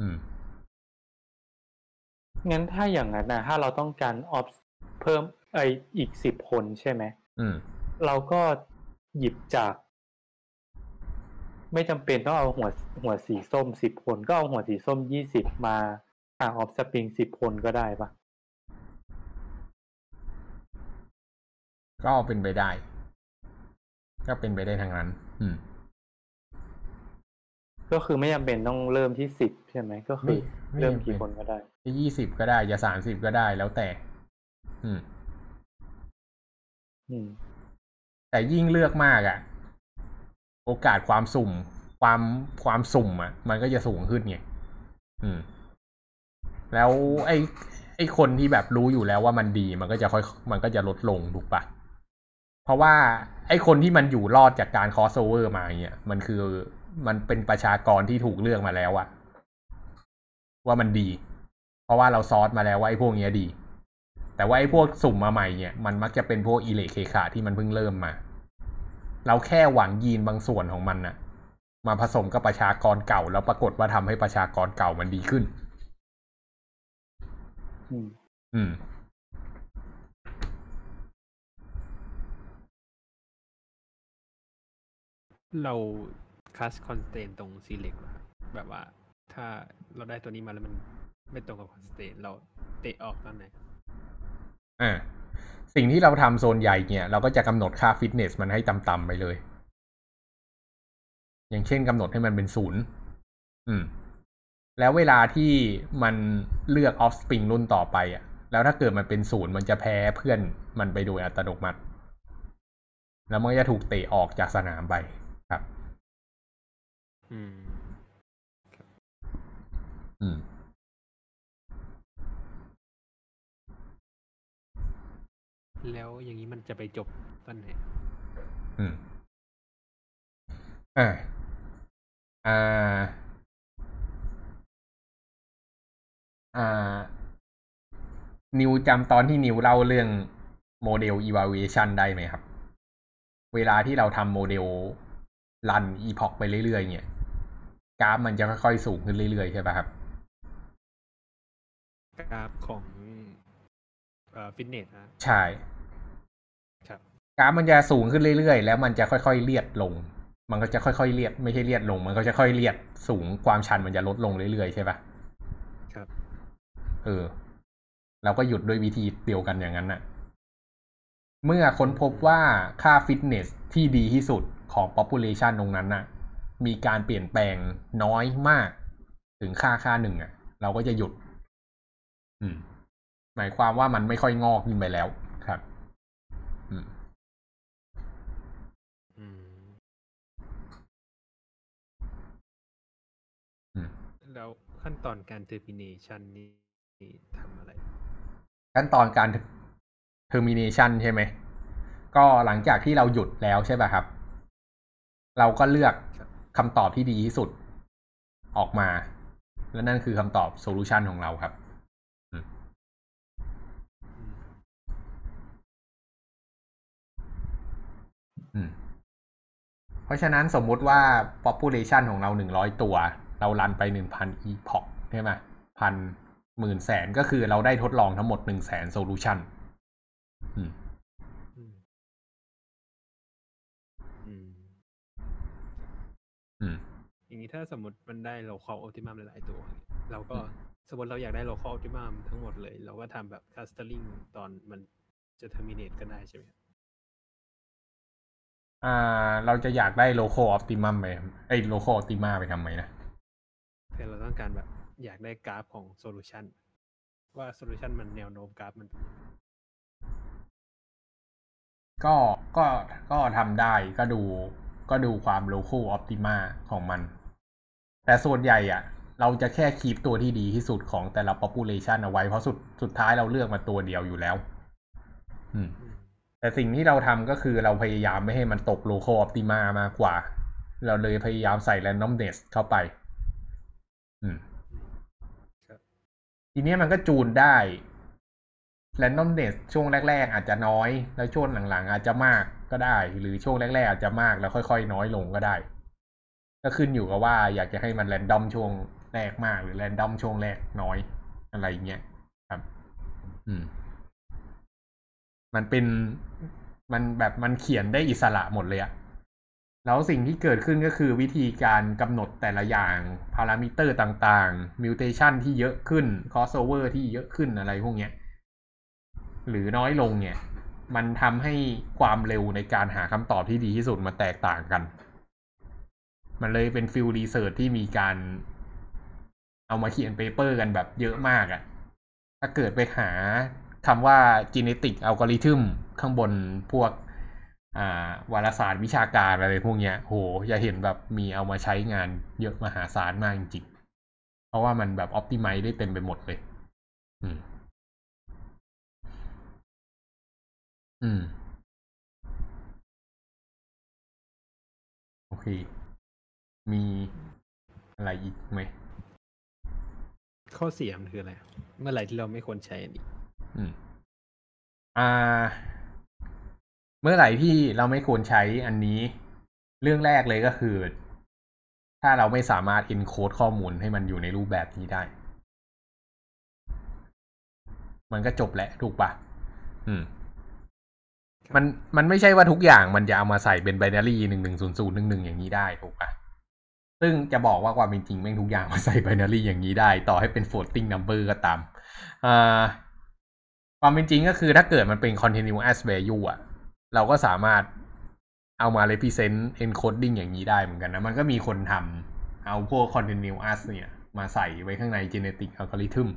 อืม งั้นถ้าอย่างนั้นนะถ้าเราต้องการ off เพิ่มไออีกสิบคนใช่ไหมอืม เราก็หยิบจาก ไม่จำเป็นต้องเอาหัวหัวสีส้มสิบคน ก็เอาหัวสีส้มยี่สิบมาหาออฟสปริงสิบคนก็ได้ปะ ก็เป็นไปได้ ก็เป็นไปได้ทางนั้น อืม ก็คือไม่จำเป็นต้องเริ่มที่สิบใช่ไหมก็คือไม่เริ่มไม่กี่จำเป็นคนก็ได้จะยี่สิบก็ได้จะสามสิบก็ได้แล้วแต่ อืม อืม แต่ยิ่งเลือกมากอะ่ะ โอกาสความสุ่ม ความความสุ่มอะ่ะ มันก็จะสูงขึ้นไงอืม แล้วไอ้ไอ้คนที่แบบรู้อยู่แล้วว่ามันดีมันก็จะค่อย มันก็จะลดลงถูกปะ เพราะว่าไอ้คนที่มันอยู่รอดจากการคอสโอเวอร์มาเนี่ยมันคือมันเป็นประชากรที่ถูกเลือกมาแล้วอะว่ามันดี เพราะว่าเราซอสมาแล้วว่าไอ้พวกเนี้ยดี แต่ว่าไอ้พวกสุ่มมาใหม่เนี่ย มันมักจะเป็นพวกอิเล็กเคขาที่มันเพิ่งเริ่มมา เราแค่หวังยีนบางส่วนของมันน่ะมาผสมกับประชากรเก่า แล้วปรากฏว่าทำให้ประชากรเก่ามันดีขึ้น อืม อืม เราคัด constraint ตรง select นะครับแบบว่าถ้าเราได้ตัวนี้มาแล้วมันไม่ตรงกับ constraint เราเตะออกตอนไหนอ่าสิ่งที่เราทำส่วนใหญ่เนี่ย เราก็จะกำหนดค่าฟิตเนสมันให้ต่ำๆไปเลย อย่างเช่นกำหนดให้มันเป็นศูนย์อืม แล้วเวลาที่มันเลือก offspring รุ่นต่อไปอะ แล้วถ้าเกิดมันเป็นศูนย์มันจะแพ้เพื่อนมันไปโดยอัตโนมัติ แล้วมันจะถูกเตะออกจากสนามไป ครับ อืมอืมแล้วอย่างนี้มันจะไปจบตอนไหน อืม อ่า อ่า อ่า นิวจำตอนที่นิวเล่าเรื่องโมเดล evaluation ได้ไหมครับ เวลาที่เราทำโมเดล รัน epoch ไปเรื่อยๆเนี่ยกราฟมันจะค่อยๆสูงขึ้นเรื่อยๆใช่ป่ะครับ กราฟของเอ่อฟิตเนสนะใช่ครับกราฟมันจะสูงขึ้นเรื่อยๆ แล้วมันจะค่อยๆเลียดลง มันก็จะค่อยๆเลียดไม่ใช่เลียดลง มันก็จะค่อยเลียดสูงความชันมันจะลดลงเรื่อยๆใช่ปะครับเออเราก็หยุดด้วยวิธีเดียวกันอย่างนั้นน่ะ เมื่อค้นพบว่าค่าฟิตเนสที่ดีที่สุด ของ population ตรงนั้นน่ะมีการเปลี่ยนแปลงน้อยมาก ถึงค่าค่าหนึ่งอะ เราก็จะหยุด อืม หมายความว่ามันไม่ค่อยงอกขึ้นไปแล้วครับอืมอืมอืมแล้วขั้นตอนการ termination นี่ทำอะไร ขั้นตอนการ termination ใช่ไหม ก็หลังจากที่เราหยุดแล้วใช่ป่ะครับ เราก็เลือกคำตอบที่ดีที่สุดออกมา และนั่นคือคำตอบ solution ของเราครับเพราะฉะนั้นสมมุติว่า population ของเราหนึ่งร้อยตัว เรารันไปหนึ่งพัน epoch ใช่ไหมพันหมื่นแสนก็คือเราได้ทดลองทั้งหมดหนึ่งแสน solution อืม อืมอืม อืมอย่างนี้ถ้าสมมติมันได้ local optimum หลายๆตัว เราก็สมมติเราอยากได้ local optimum ทั้งหมดเลย เราก็ทำแบบ clustering ตอนมันจะ terminate ก็ได้ใช่ไหมครับอ่า เราจะอยากได้ local optimum ไปไอ้ย local optima ไปทำไมนะเพื่อเราต้องการแบบอยากได้กราฟของ solution ว่า solution มันแนวโน้มกราฟมันก็ก็ก็ทำได้ก็ดู ก็ดูความ local optima ของมัน แต่ส่วนใหญ่อะเราจะแค่คีปตัวที่ดีที่สุดของแต่ละ population เอาไว้ เพราะสุดสุดท้ายเราเลือกมาตัวเดียวอยู่แล้วแต่สิ่งที่เราทำก็คือเราพยายามไม่ให้มันตก local optima มากกว่า เราเลยพยายามใส่ randomness เข้าไป อืมทีนี้มันก็จูนได้ randomness ช่วงแรก ๆ อาจจะน้อย แล้วช่วงหลัง ๆ อาจจะมาก ก็ได้ หรือช่วงแรกๆอาจจะมากแล้วค่อย ๆ น้อยลงก็ได้ ก็ขึ้นอยู่กับว่าอยากจะให้มัน random ช่วงแรกมาก หรือ random ช่วงแรกน้อยอะไรเงี้ยครับ อืม มันเป็นมันแบบมันเขียนได้อิสระหมดเลยอะแล้วสิ่งที่เกิดขึ้นก็คือวิธีการกำหนดแต่ละอย่างพารามิเตอร์ต่างๆ mutation ที่เยอะขึ้น crossover ที่เยอะขึ้นอะไรพวกเนี้ยหรือน้อยลงเนี่ย มันทำให้ความเร็วในการหาคำตอบที่ดีที่สุดมันแตกต่างกัน มันเลยเป็น field research ที่มีการ เอามาเขียน paper กันแบบเยอะมากอะ่ะ ถ้าเกิดไปหาคำว่า genetic algorithm ข้างบนพวกอ่าวารสารวิชาการอะไรพวกเนี้ย โหจะเห็นแบบมีเอามาใช้งานเยอะมหาศาลมากจริงๆ เพราะว่ามันแบบ optimize ได้เต็มไปหมดเลย อืม อืมเค มีอะไรอีกไหม ข้อเสียมันคืออะไร เมื่อไหร่ที่เราไม่ควรใช้อันนี้ อืม อ่า เมื่อไหร่ที่เราไม่ควรใช้อันนี้ เรื่องแรกเลยก็คือ ถ้าเราไม่สามารถ encode ข้อมูลให้มันอยู่ในรูปแบบนี้ได้ มันก็จบแหละถูกปะอืม มันมันไม่ใช่ว่าทุกอย่างมันจะเอามาใส่เป็น binary หนึ่งหนึ่งศูนย์ศูนย์หนึ่งหนึ่งอย่างนี้ได้ถูกปะซึ่งจะบอกว่าความเป็นจริงแม่งทุกอย่างมาใส่ binary อย่างนี้ได้ ต่อให้เป็น floating number ก็ตามอ่าความเป็นจริงก็คือถ้าเกิดมันเป็น continuous value อะเราก็สามารถเอามา represent encoding อย่างนี้ได้เหมือนกันนะ มันก็มีคนทำเอาพวก continuous เนี่ยมาใส่ไว้ข้างใน genetic algorithm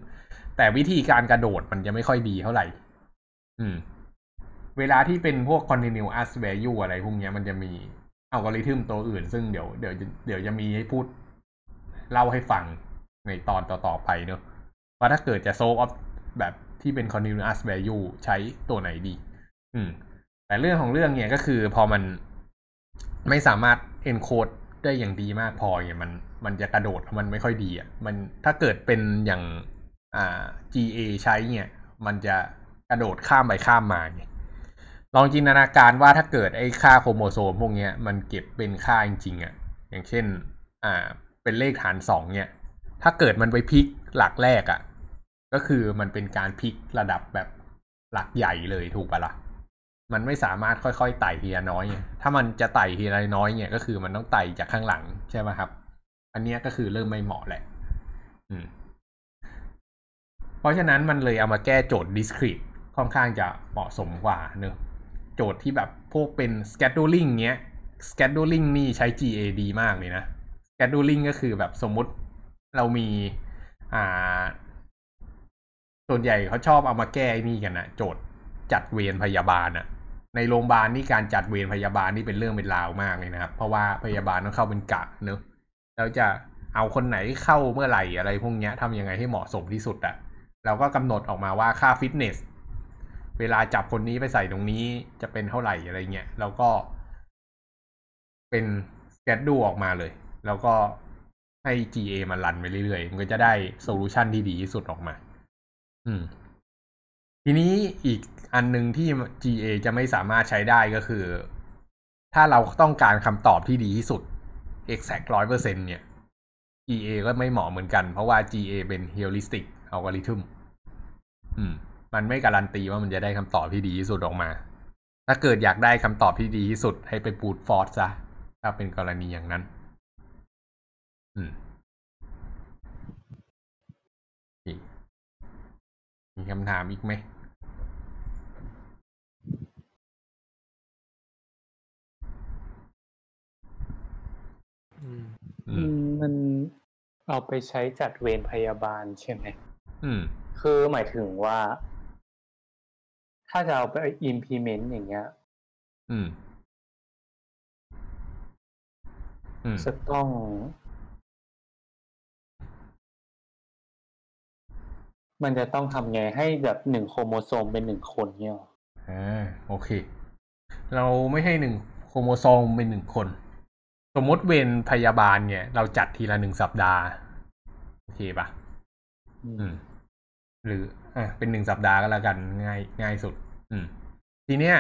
แต่วิธีการกระโดดมันจะไม่ค่อยดีเท่าไหร่ อืม เวลาที่เป็นพวก continuous value อะไรพวกนี้มันจะมีอัลกอริทึมตัวอื่น ซึ่งเดี๋ยวเดี๋ยวเดี๋ยวจะมีให้พูดเล่าให้ฟังในตอนต่อๆไปเนอะว่าถ้าเกิดจะโซฟแบบที่เป็น continuous value ใช้ตัวไหนดี อืม แต่เรื่องของเรื่องเนี่ยก็คือพอมันไม่สามารถ encode ได้อย่างดีมากพอเนี่ยมันมันจะกระโดดมันไม่ค่อยดีอะมันถ้าเกิดเป็นอย่างอ่า GA ใช้เนี่ย มันจะกระโดดข้ามไปข้ามมาเนี่ย ลองจินตนาการว่าถ้าเกิดไอ้ค่าโครโมโซมพวกเนี้ยมันเก็บเป็นค่าจริงๆอะอย่างเช่น อ่า เป็นเลขฐานสองเนี่ย ถ้าเกิดมันไปพลิกหลักแรกอะ ก็คือมันเป็นการพลิกระดับแบบหลักใหญ่เลยถูกปะละ่ะ มันไม่สามารถค่อยๆไต่ทีละน้อย ถ้ามันจะไต่ทีละน้อยเนี่ยก็คือมันต้องไต่จากข้างหลังใช่ไหมครับ อันนี้ก็คือเริ่มไม่เหมาะแหละ อืม เพราะฉะนั้นมันเลยเอามาแก้โจทย์ discrete ค่อนข้างจะเหมาะสมกว่าเนอะ จทย์ที่แบบพวกเป็น scheduling เงี้ย scheduling นี่ใช้ GA ดีมากเลยนะ scheduling ก็คือแบบสมมุติเรามีอ่า ส่วนใหญ่เขาชอบเอามาแก้นี่กันนะโจทย์จัดเวรพยาบาลอะในโรงพยาบาลนี่การจัดเวรพยาบาลนี่เป็นเรื่องเป็นราวมากเลยนะครับ เพราะว่าพยาบาลต้องเข้าเป็นกะเนอะแล้วจะเอาคนไหนเข้าเมื่อไหร่อะไรพวกเนี้ยทำยังไงให้เหมาะสมที่สุดอะเราก็กำหนดออกมาว่าค่าฟิตเนส เวลาจับคนนี้ไปใส่ตรงนี้จะเป็นเท่าไหร่อะไรเงี้ยแล้วก็ เป็นสเกจดูออกมาเลย แล้วก็ให้ GA มันรันไปเรื่อยๆ มันก็จะได้โซลูชันที่ดีที่สุดออกมา อืม ทีนี้อีกอันหนึ่งที่ GA จะไม่สามารถใช้ได้ก็คือ ถ้าเราต้องการคำตอบที่ดีที่สุด exact ร้อยเปอร์เซ็นเนี่ย GA ก็ไม่เหมาะเหมือนกัน เพราะว่า GA เป็น heuristic algorithm อืม มันไม่การันตีว่ามันจะได้คำตอบที่ดีที่สุดออกมา ถ้าเกิดอยากได้คำตอบที่ดีที่สุดให้ไปปูดฟอร์ซะถ้าเป็นกรณีอย่างนั้น อืมโอเคมีคำถามอีกไหมอืมอือืมมมันเอาไปใช้จัดเวรพยาบาลใช่ไหม อืม คือหมายถึงว่า ถ้าจะเอาไป implement อย่างเงี้ยอืมอืมจะต้อง มันจะต้องทำไงให้แบบหนึ่งโครโมโซมเป็นหนึ่งคนเนี่ยหรออ่าโอเค เราไม่ให้หนึ่งโครโมโซมเป็นหนึ่งคน สมมติเวรพยาบาลเนี่ย เราจัดทีละหนึ่งสัปดาห์ โอเคปะอืม หรือ อะเป็นหนึ่งสัปดาห์ก็แล้วกันง่ายง่ายสุด อืม ทีเนี้ย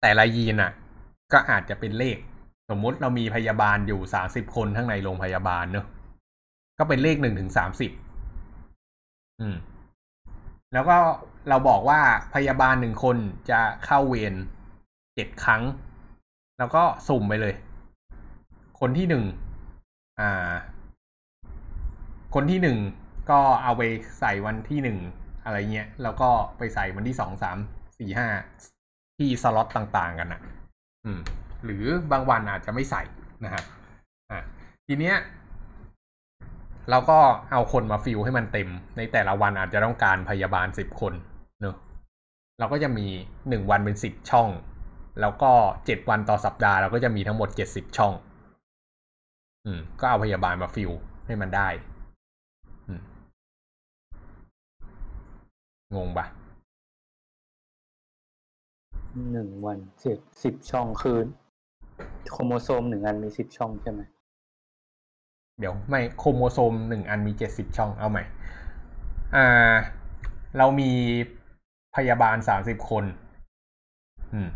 แต่ละยีนอะ ก็อาจจะเป็นเลข สมมติเรามีพยาบาลอยู่สามสิบคนข้างในโรงพยาบาลเนอะก็เป็นเลขหนึ่งถึงสามสิบอืม แล้วก็เราบอกว่าพยาบาลหนึ่งคนจะเข้าเวรเจ็ดครั้ง แล้วก็สุ่มไปเลย คนที่หนึ่งอ่า คนที่หนึ่ง ก็เอาไปใส่วันที่หนึ่งอะไรเงี้ย แล้วก็ไปใส่วันที่สองสามสี่ห้าที่สล็อตต่างๆกันนะอืม หรือบางวันอาจจะไม่ใส่นะครับอะทีเนี้ยเราก็เอาคนมา fill ให้มันเต็ม ในแต่ละวันอาจจะต้องการพยาบาลสิบคนเนอะเราก็จะมีหนึ่งวันเป็นสิบช่อง แล้วก็เจ็ดวันต่อสัปดาห์เราก็จะมีทั้งหมดเจ็ดสิบช่อง อืม ก็เอาพยาบาลมา fillให้มันได้ อืม งงปะหนึ่งวันเจ็ดสิบช่องคืนโครโมโซมหนึ่งอันมีสิบช่องใช่ไหมเดี๋ยวไม่โครโมโซมหนึ่งอันมีเจ็ดสิบช่องเอาใหม่ อ่า เรามีพยาบาลสามสิบคน อืม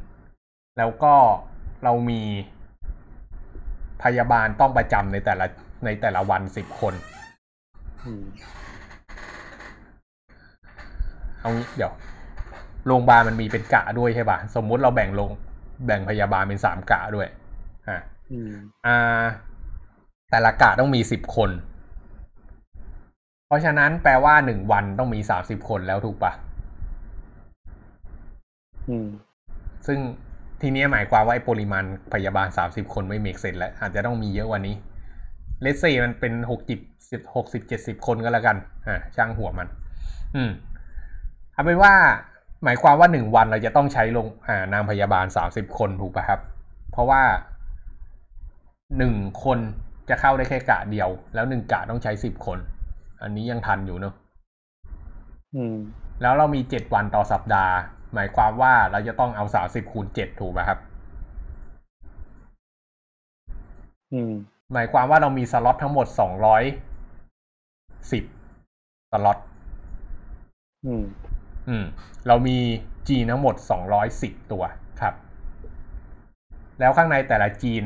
แล้วก็เรามีพยาบาลต้องประจำในแต่ละในแต่ละวันสิบคนอืม เอางี้เดี๋ยวโรงพยาบาลมันมีเป็นกะด้วยใช่ป่ะสมมุติเราแบ่งลงแบ่งพยาบาลเป็นสามกะด้วยอ่าอืมอ่า แต่ละกะต้องมีสิบคน เพราะฉะนั้นแปลว่าหนึ่งวันต้องมีสามสิบคนแล้วถูกปะอืม ซึ่งทีนี้หมายความว่าไอ้ปริมาณพยาบาลสามสิบคนไม่เมกเซนแล้ว อาจจะต้องมีเยอะกว่านี้ เลสเซมันเป็นหกจิบสิบหกสิบเจ็ดสิบคนก็แล้วกัน อ่าช่างหัวมัน อืม เอาเป็นว่าหมายความว่าหนึ่งวันเราจะต้องใช้ลงอ่านางพยาบาลสามสิบคนถูกปะครับ เพราะว่าหนึ่งคนจะเข้าได้แค่กะเดียว แล้วหนึ่งกะต้องใช้สิบคน อันนี้ยังทันอยู่เนอะอืมแล้วเรามีเจ็ดวันต่อสัปดาห์ หมายความว่าเราจะต้องเอาสามสิบคูณเจ็ดถูกไหมครับอืมหมายความว่าเรามีสล็อตทั้งหมดสองร้อยสิบสล็อต อืมอืมเรามี จีนทั้งหมดสองร้อยสิบตัวครับ แล้วข้างในแต่ละจีน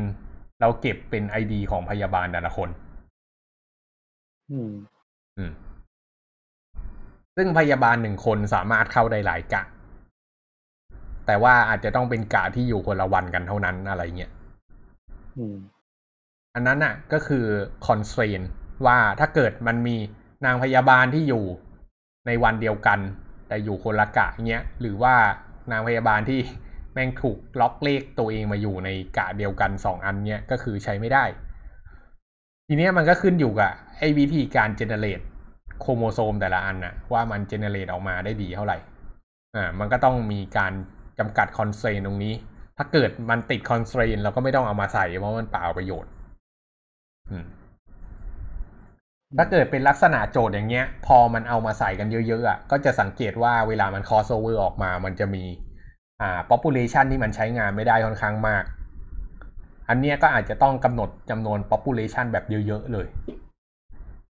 เราเก็บเป็นไอดีของพยาบาลแต่ละคน อืม อืม ซึ่งพยาบาลหนึ่งคนสามารถเข้าได้หลายกะ แต่ว่าอาจจะต้องเป็นกะที่อยู่คนละวันกันเท่านั้นอะไรเงี้ย อืม อันนั้นน่ะ ก็คือ constraint ว่าถ้าเกิดมันมีนางพยาบาลที่อยู่ในวันเดียวกัน แต่อยู่คนละกะเงี้ยหรือว่านางพยาบาลที่แม่งถูกล็อกเลขตัวเองมาอยู่ในกะเดียวกันสองอันเนี้ยก็คือใช้ไม่ได้ ทีเนี้ยมันก็ขึ้นอยู่กับไอ้วิธีการ generate โครโมโซมแต่ละอันน่ะว่ามัน generate ออกมาได้ดีเท่าไหร่อ่ามันก็ต้องมีการจำกัด constraint ตรงนี้ ถ้าเกิดมันติด constraint เราก็ไม่ต้องเอามาใส่เพราะมันเปล่าประโยชน์ อืม ถ้าเกิดเป็นลักษณะโจทย์อย่างเงี้ย พอมันเอามาใส่กันเยอะๆอะก็จะสังเกตว่าเวลามัน crossover ออกมา มันจะมีอ่า population ที่มันใช้งานไม่ได้ค่อนข้างมาก อันเนี้ยก็อาจจะต้องกำหนดจำนวน population แบบเยอะๆเลย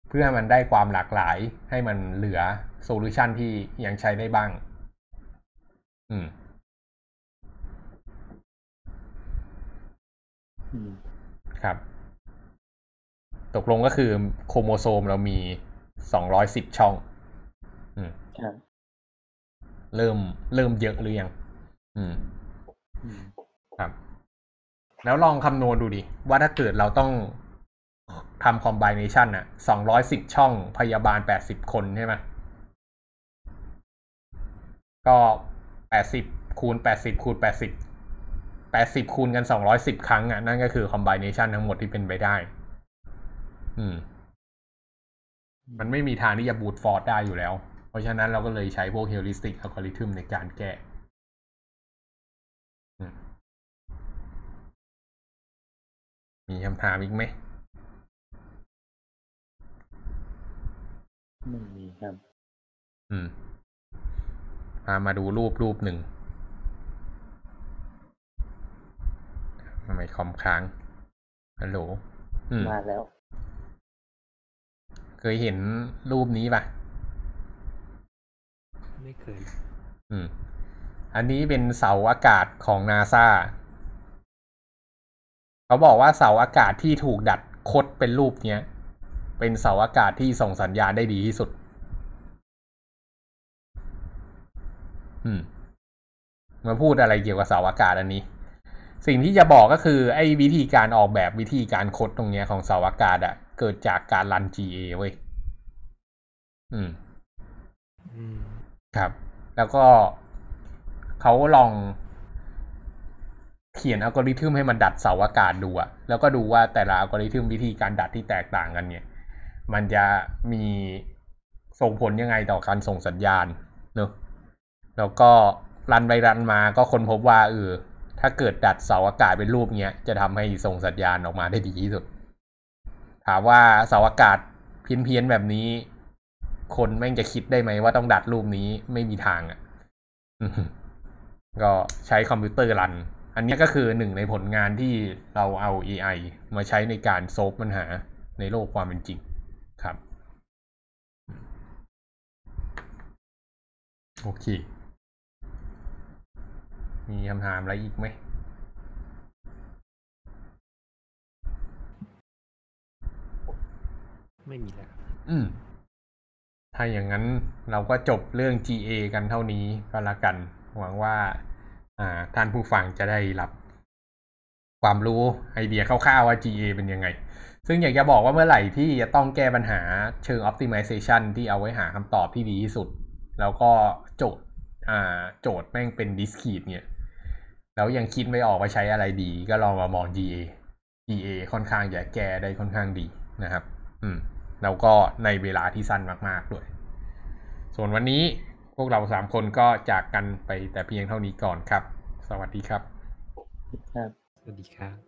เพื่อให้มันได้ความหลากหลายให้มันเหลือโซลูชันที่ยังใช้ได้บ้าง อืมอืมครับ ตกลงก็คือโครโมโซมเรามีสองร้อยสิบช่องอืมครับเริ่มเริ่มเยอะหรือยังอืมอืมครับ แล้วลองคำนวณดูดิ ว่าถ้าเกิดเราต้องทำคอมบิเนชันอะสองร้อยสิบช่องพยาบาลแปดสิบคนใช่ไหมก็แปดสิบคูณแปดสิบคูณแปดสิบแปดสิบคูณกันสองร้อยสิบครั้งอะนั่นก็คือคอมบิเนชันทั้งหมดที่เป็นไปได้ อืม มันไม่มีทางที่จะบูตฟอร์ดได้อยู่แล้ว เพราะฉะนั้นเราก็เลยใช้พวก heuristic algorithm ในการแก้อืมมีคำถามอีกไหมไม่มีครับ อืมพามาดูรูปรูปหนึ่งทำไมคอมค้างฮัลโหลอืมมาแล้ว เคยเห็นรูปนี้ปะไม่เคย อืม อันนี้เป็นเสาอากาศของนาซาเขาบอกว่าเสาอากาศที่ถูกดัดคดเป็นรูปเนี้ย เป็นเสาอากาศที่ส่งสัญญาณได้ดีที่สุด อืม มาพูดอะไรเกี่ยวกับเสาอากาศอันนี้สิ่งที่จะบอกก็คือไอ้วิธีการออกแบบวิธีการคดตรงเนี้ยของเสาอากาศอะ เกิดจากการรัน GA เว้ยอืมอืม ครับ แล้วก็เขาลองเขียนอัลกอริทึมให้มันดัดเสาอากาศดูอะแล้วก็ดูว่าแต่ละอัลกอริทึมวิธีการดัดที่แตกต่างกันเนี่ย มันจะมีส่งผลยังไงต่อการส่งสัญญาณเนอะแล้วก็รันไปรันมาก็ค้นพบว่าเออถ้าเกิดดัดเสาอากาศเป็นรูปเนี้ยจะทำให้ส่งสัญญาณออกมาได้ดีที่สุด ถามว่าเสาอากาศเพี้ยนๆแบบนี้ คนแม่งจะคิดได้ไหมว่าต้องดัดรูปนี้ไม่มีทางอะ่ะก็ใช้คอมพิวเตอร์รัน อันนี้ก็คือหนึ่งในผลงานที่เราเอา AI มาใช้ในการโซฟปัญหาในโลกความเป็นจริงครับ โอเค มีคำถามอะไรอีกไหม ไม่มีแล้วอืม ถ้าอย่างนั้นเราก็จบเรื่อง GA กันเท่านี้ก็แล้วกัน หวังว่า อ่า ท่านผู้ฟังจะได้รับความรู้ไอเดียคร่าวๆว่า GA เป็นยังไง ซึ่งอยากจะบอกว่าเมื่อไหร่ที่จะต้องแก้ปัญหาเชิง optimization ที่เอาไว้หาคำตอบที่ดีที่สุด แล้วก็โจทย์ อ่า โจทย์แม่งเป็น discrete เนี่ย แล้วยังคิดไม่ออกว่าใช้อะไรดี ก็ลองมามอง GA GA ค่อนข้างจะแก้ได้ค่อนข้างดีนะครับ อืม แล้วก็ในเวลาที่สั้นมากๆด้วย ส่วนวันนี้พวกเราสามคนก็จากกันไปแต่เพียงเท่านี้ก่อนครับ สวัสดีครับ ครับ สวัสดีครับ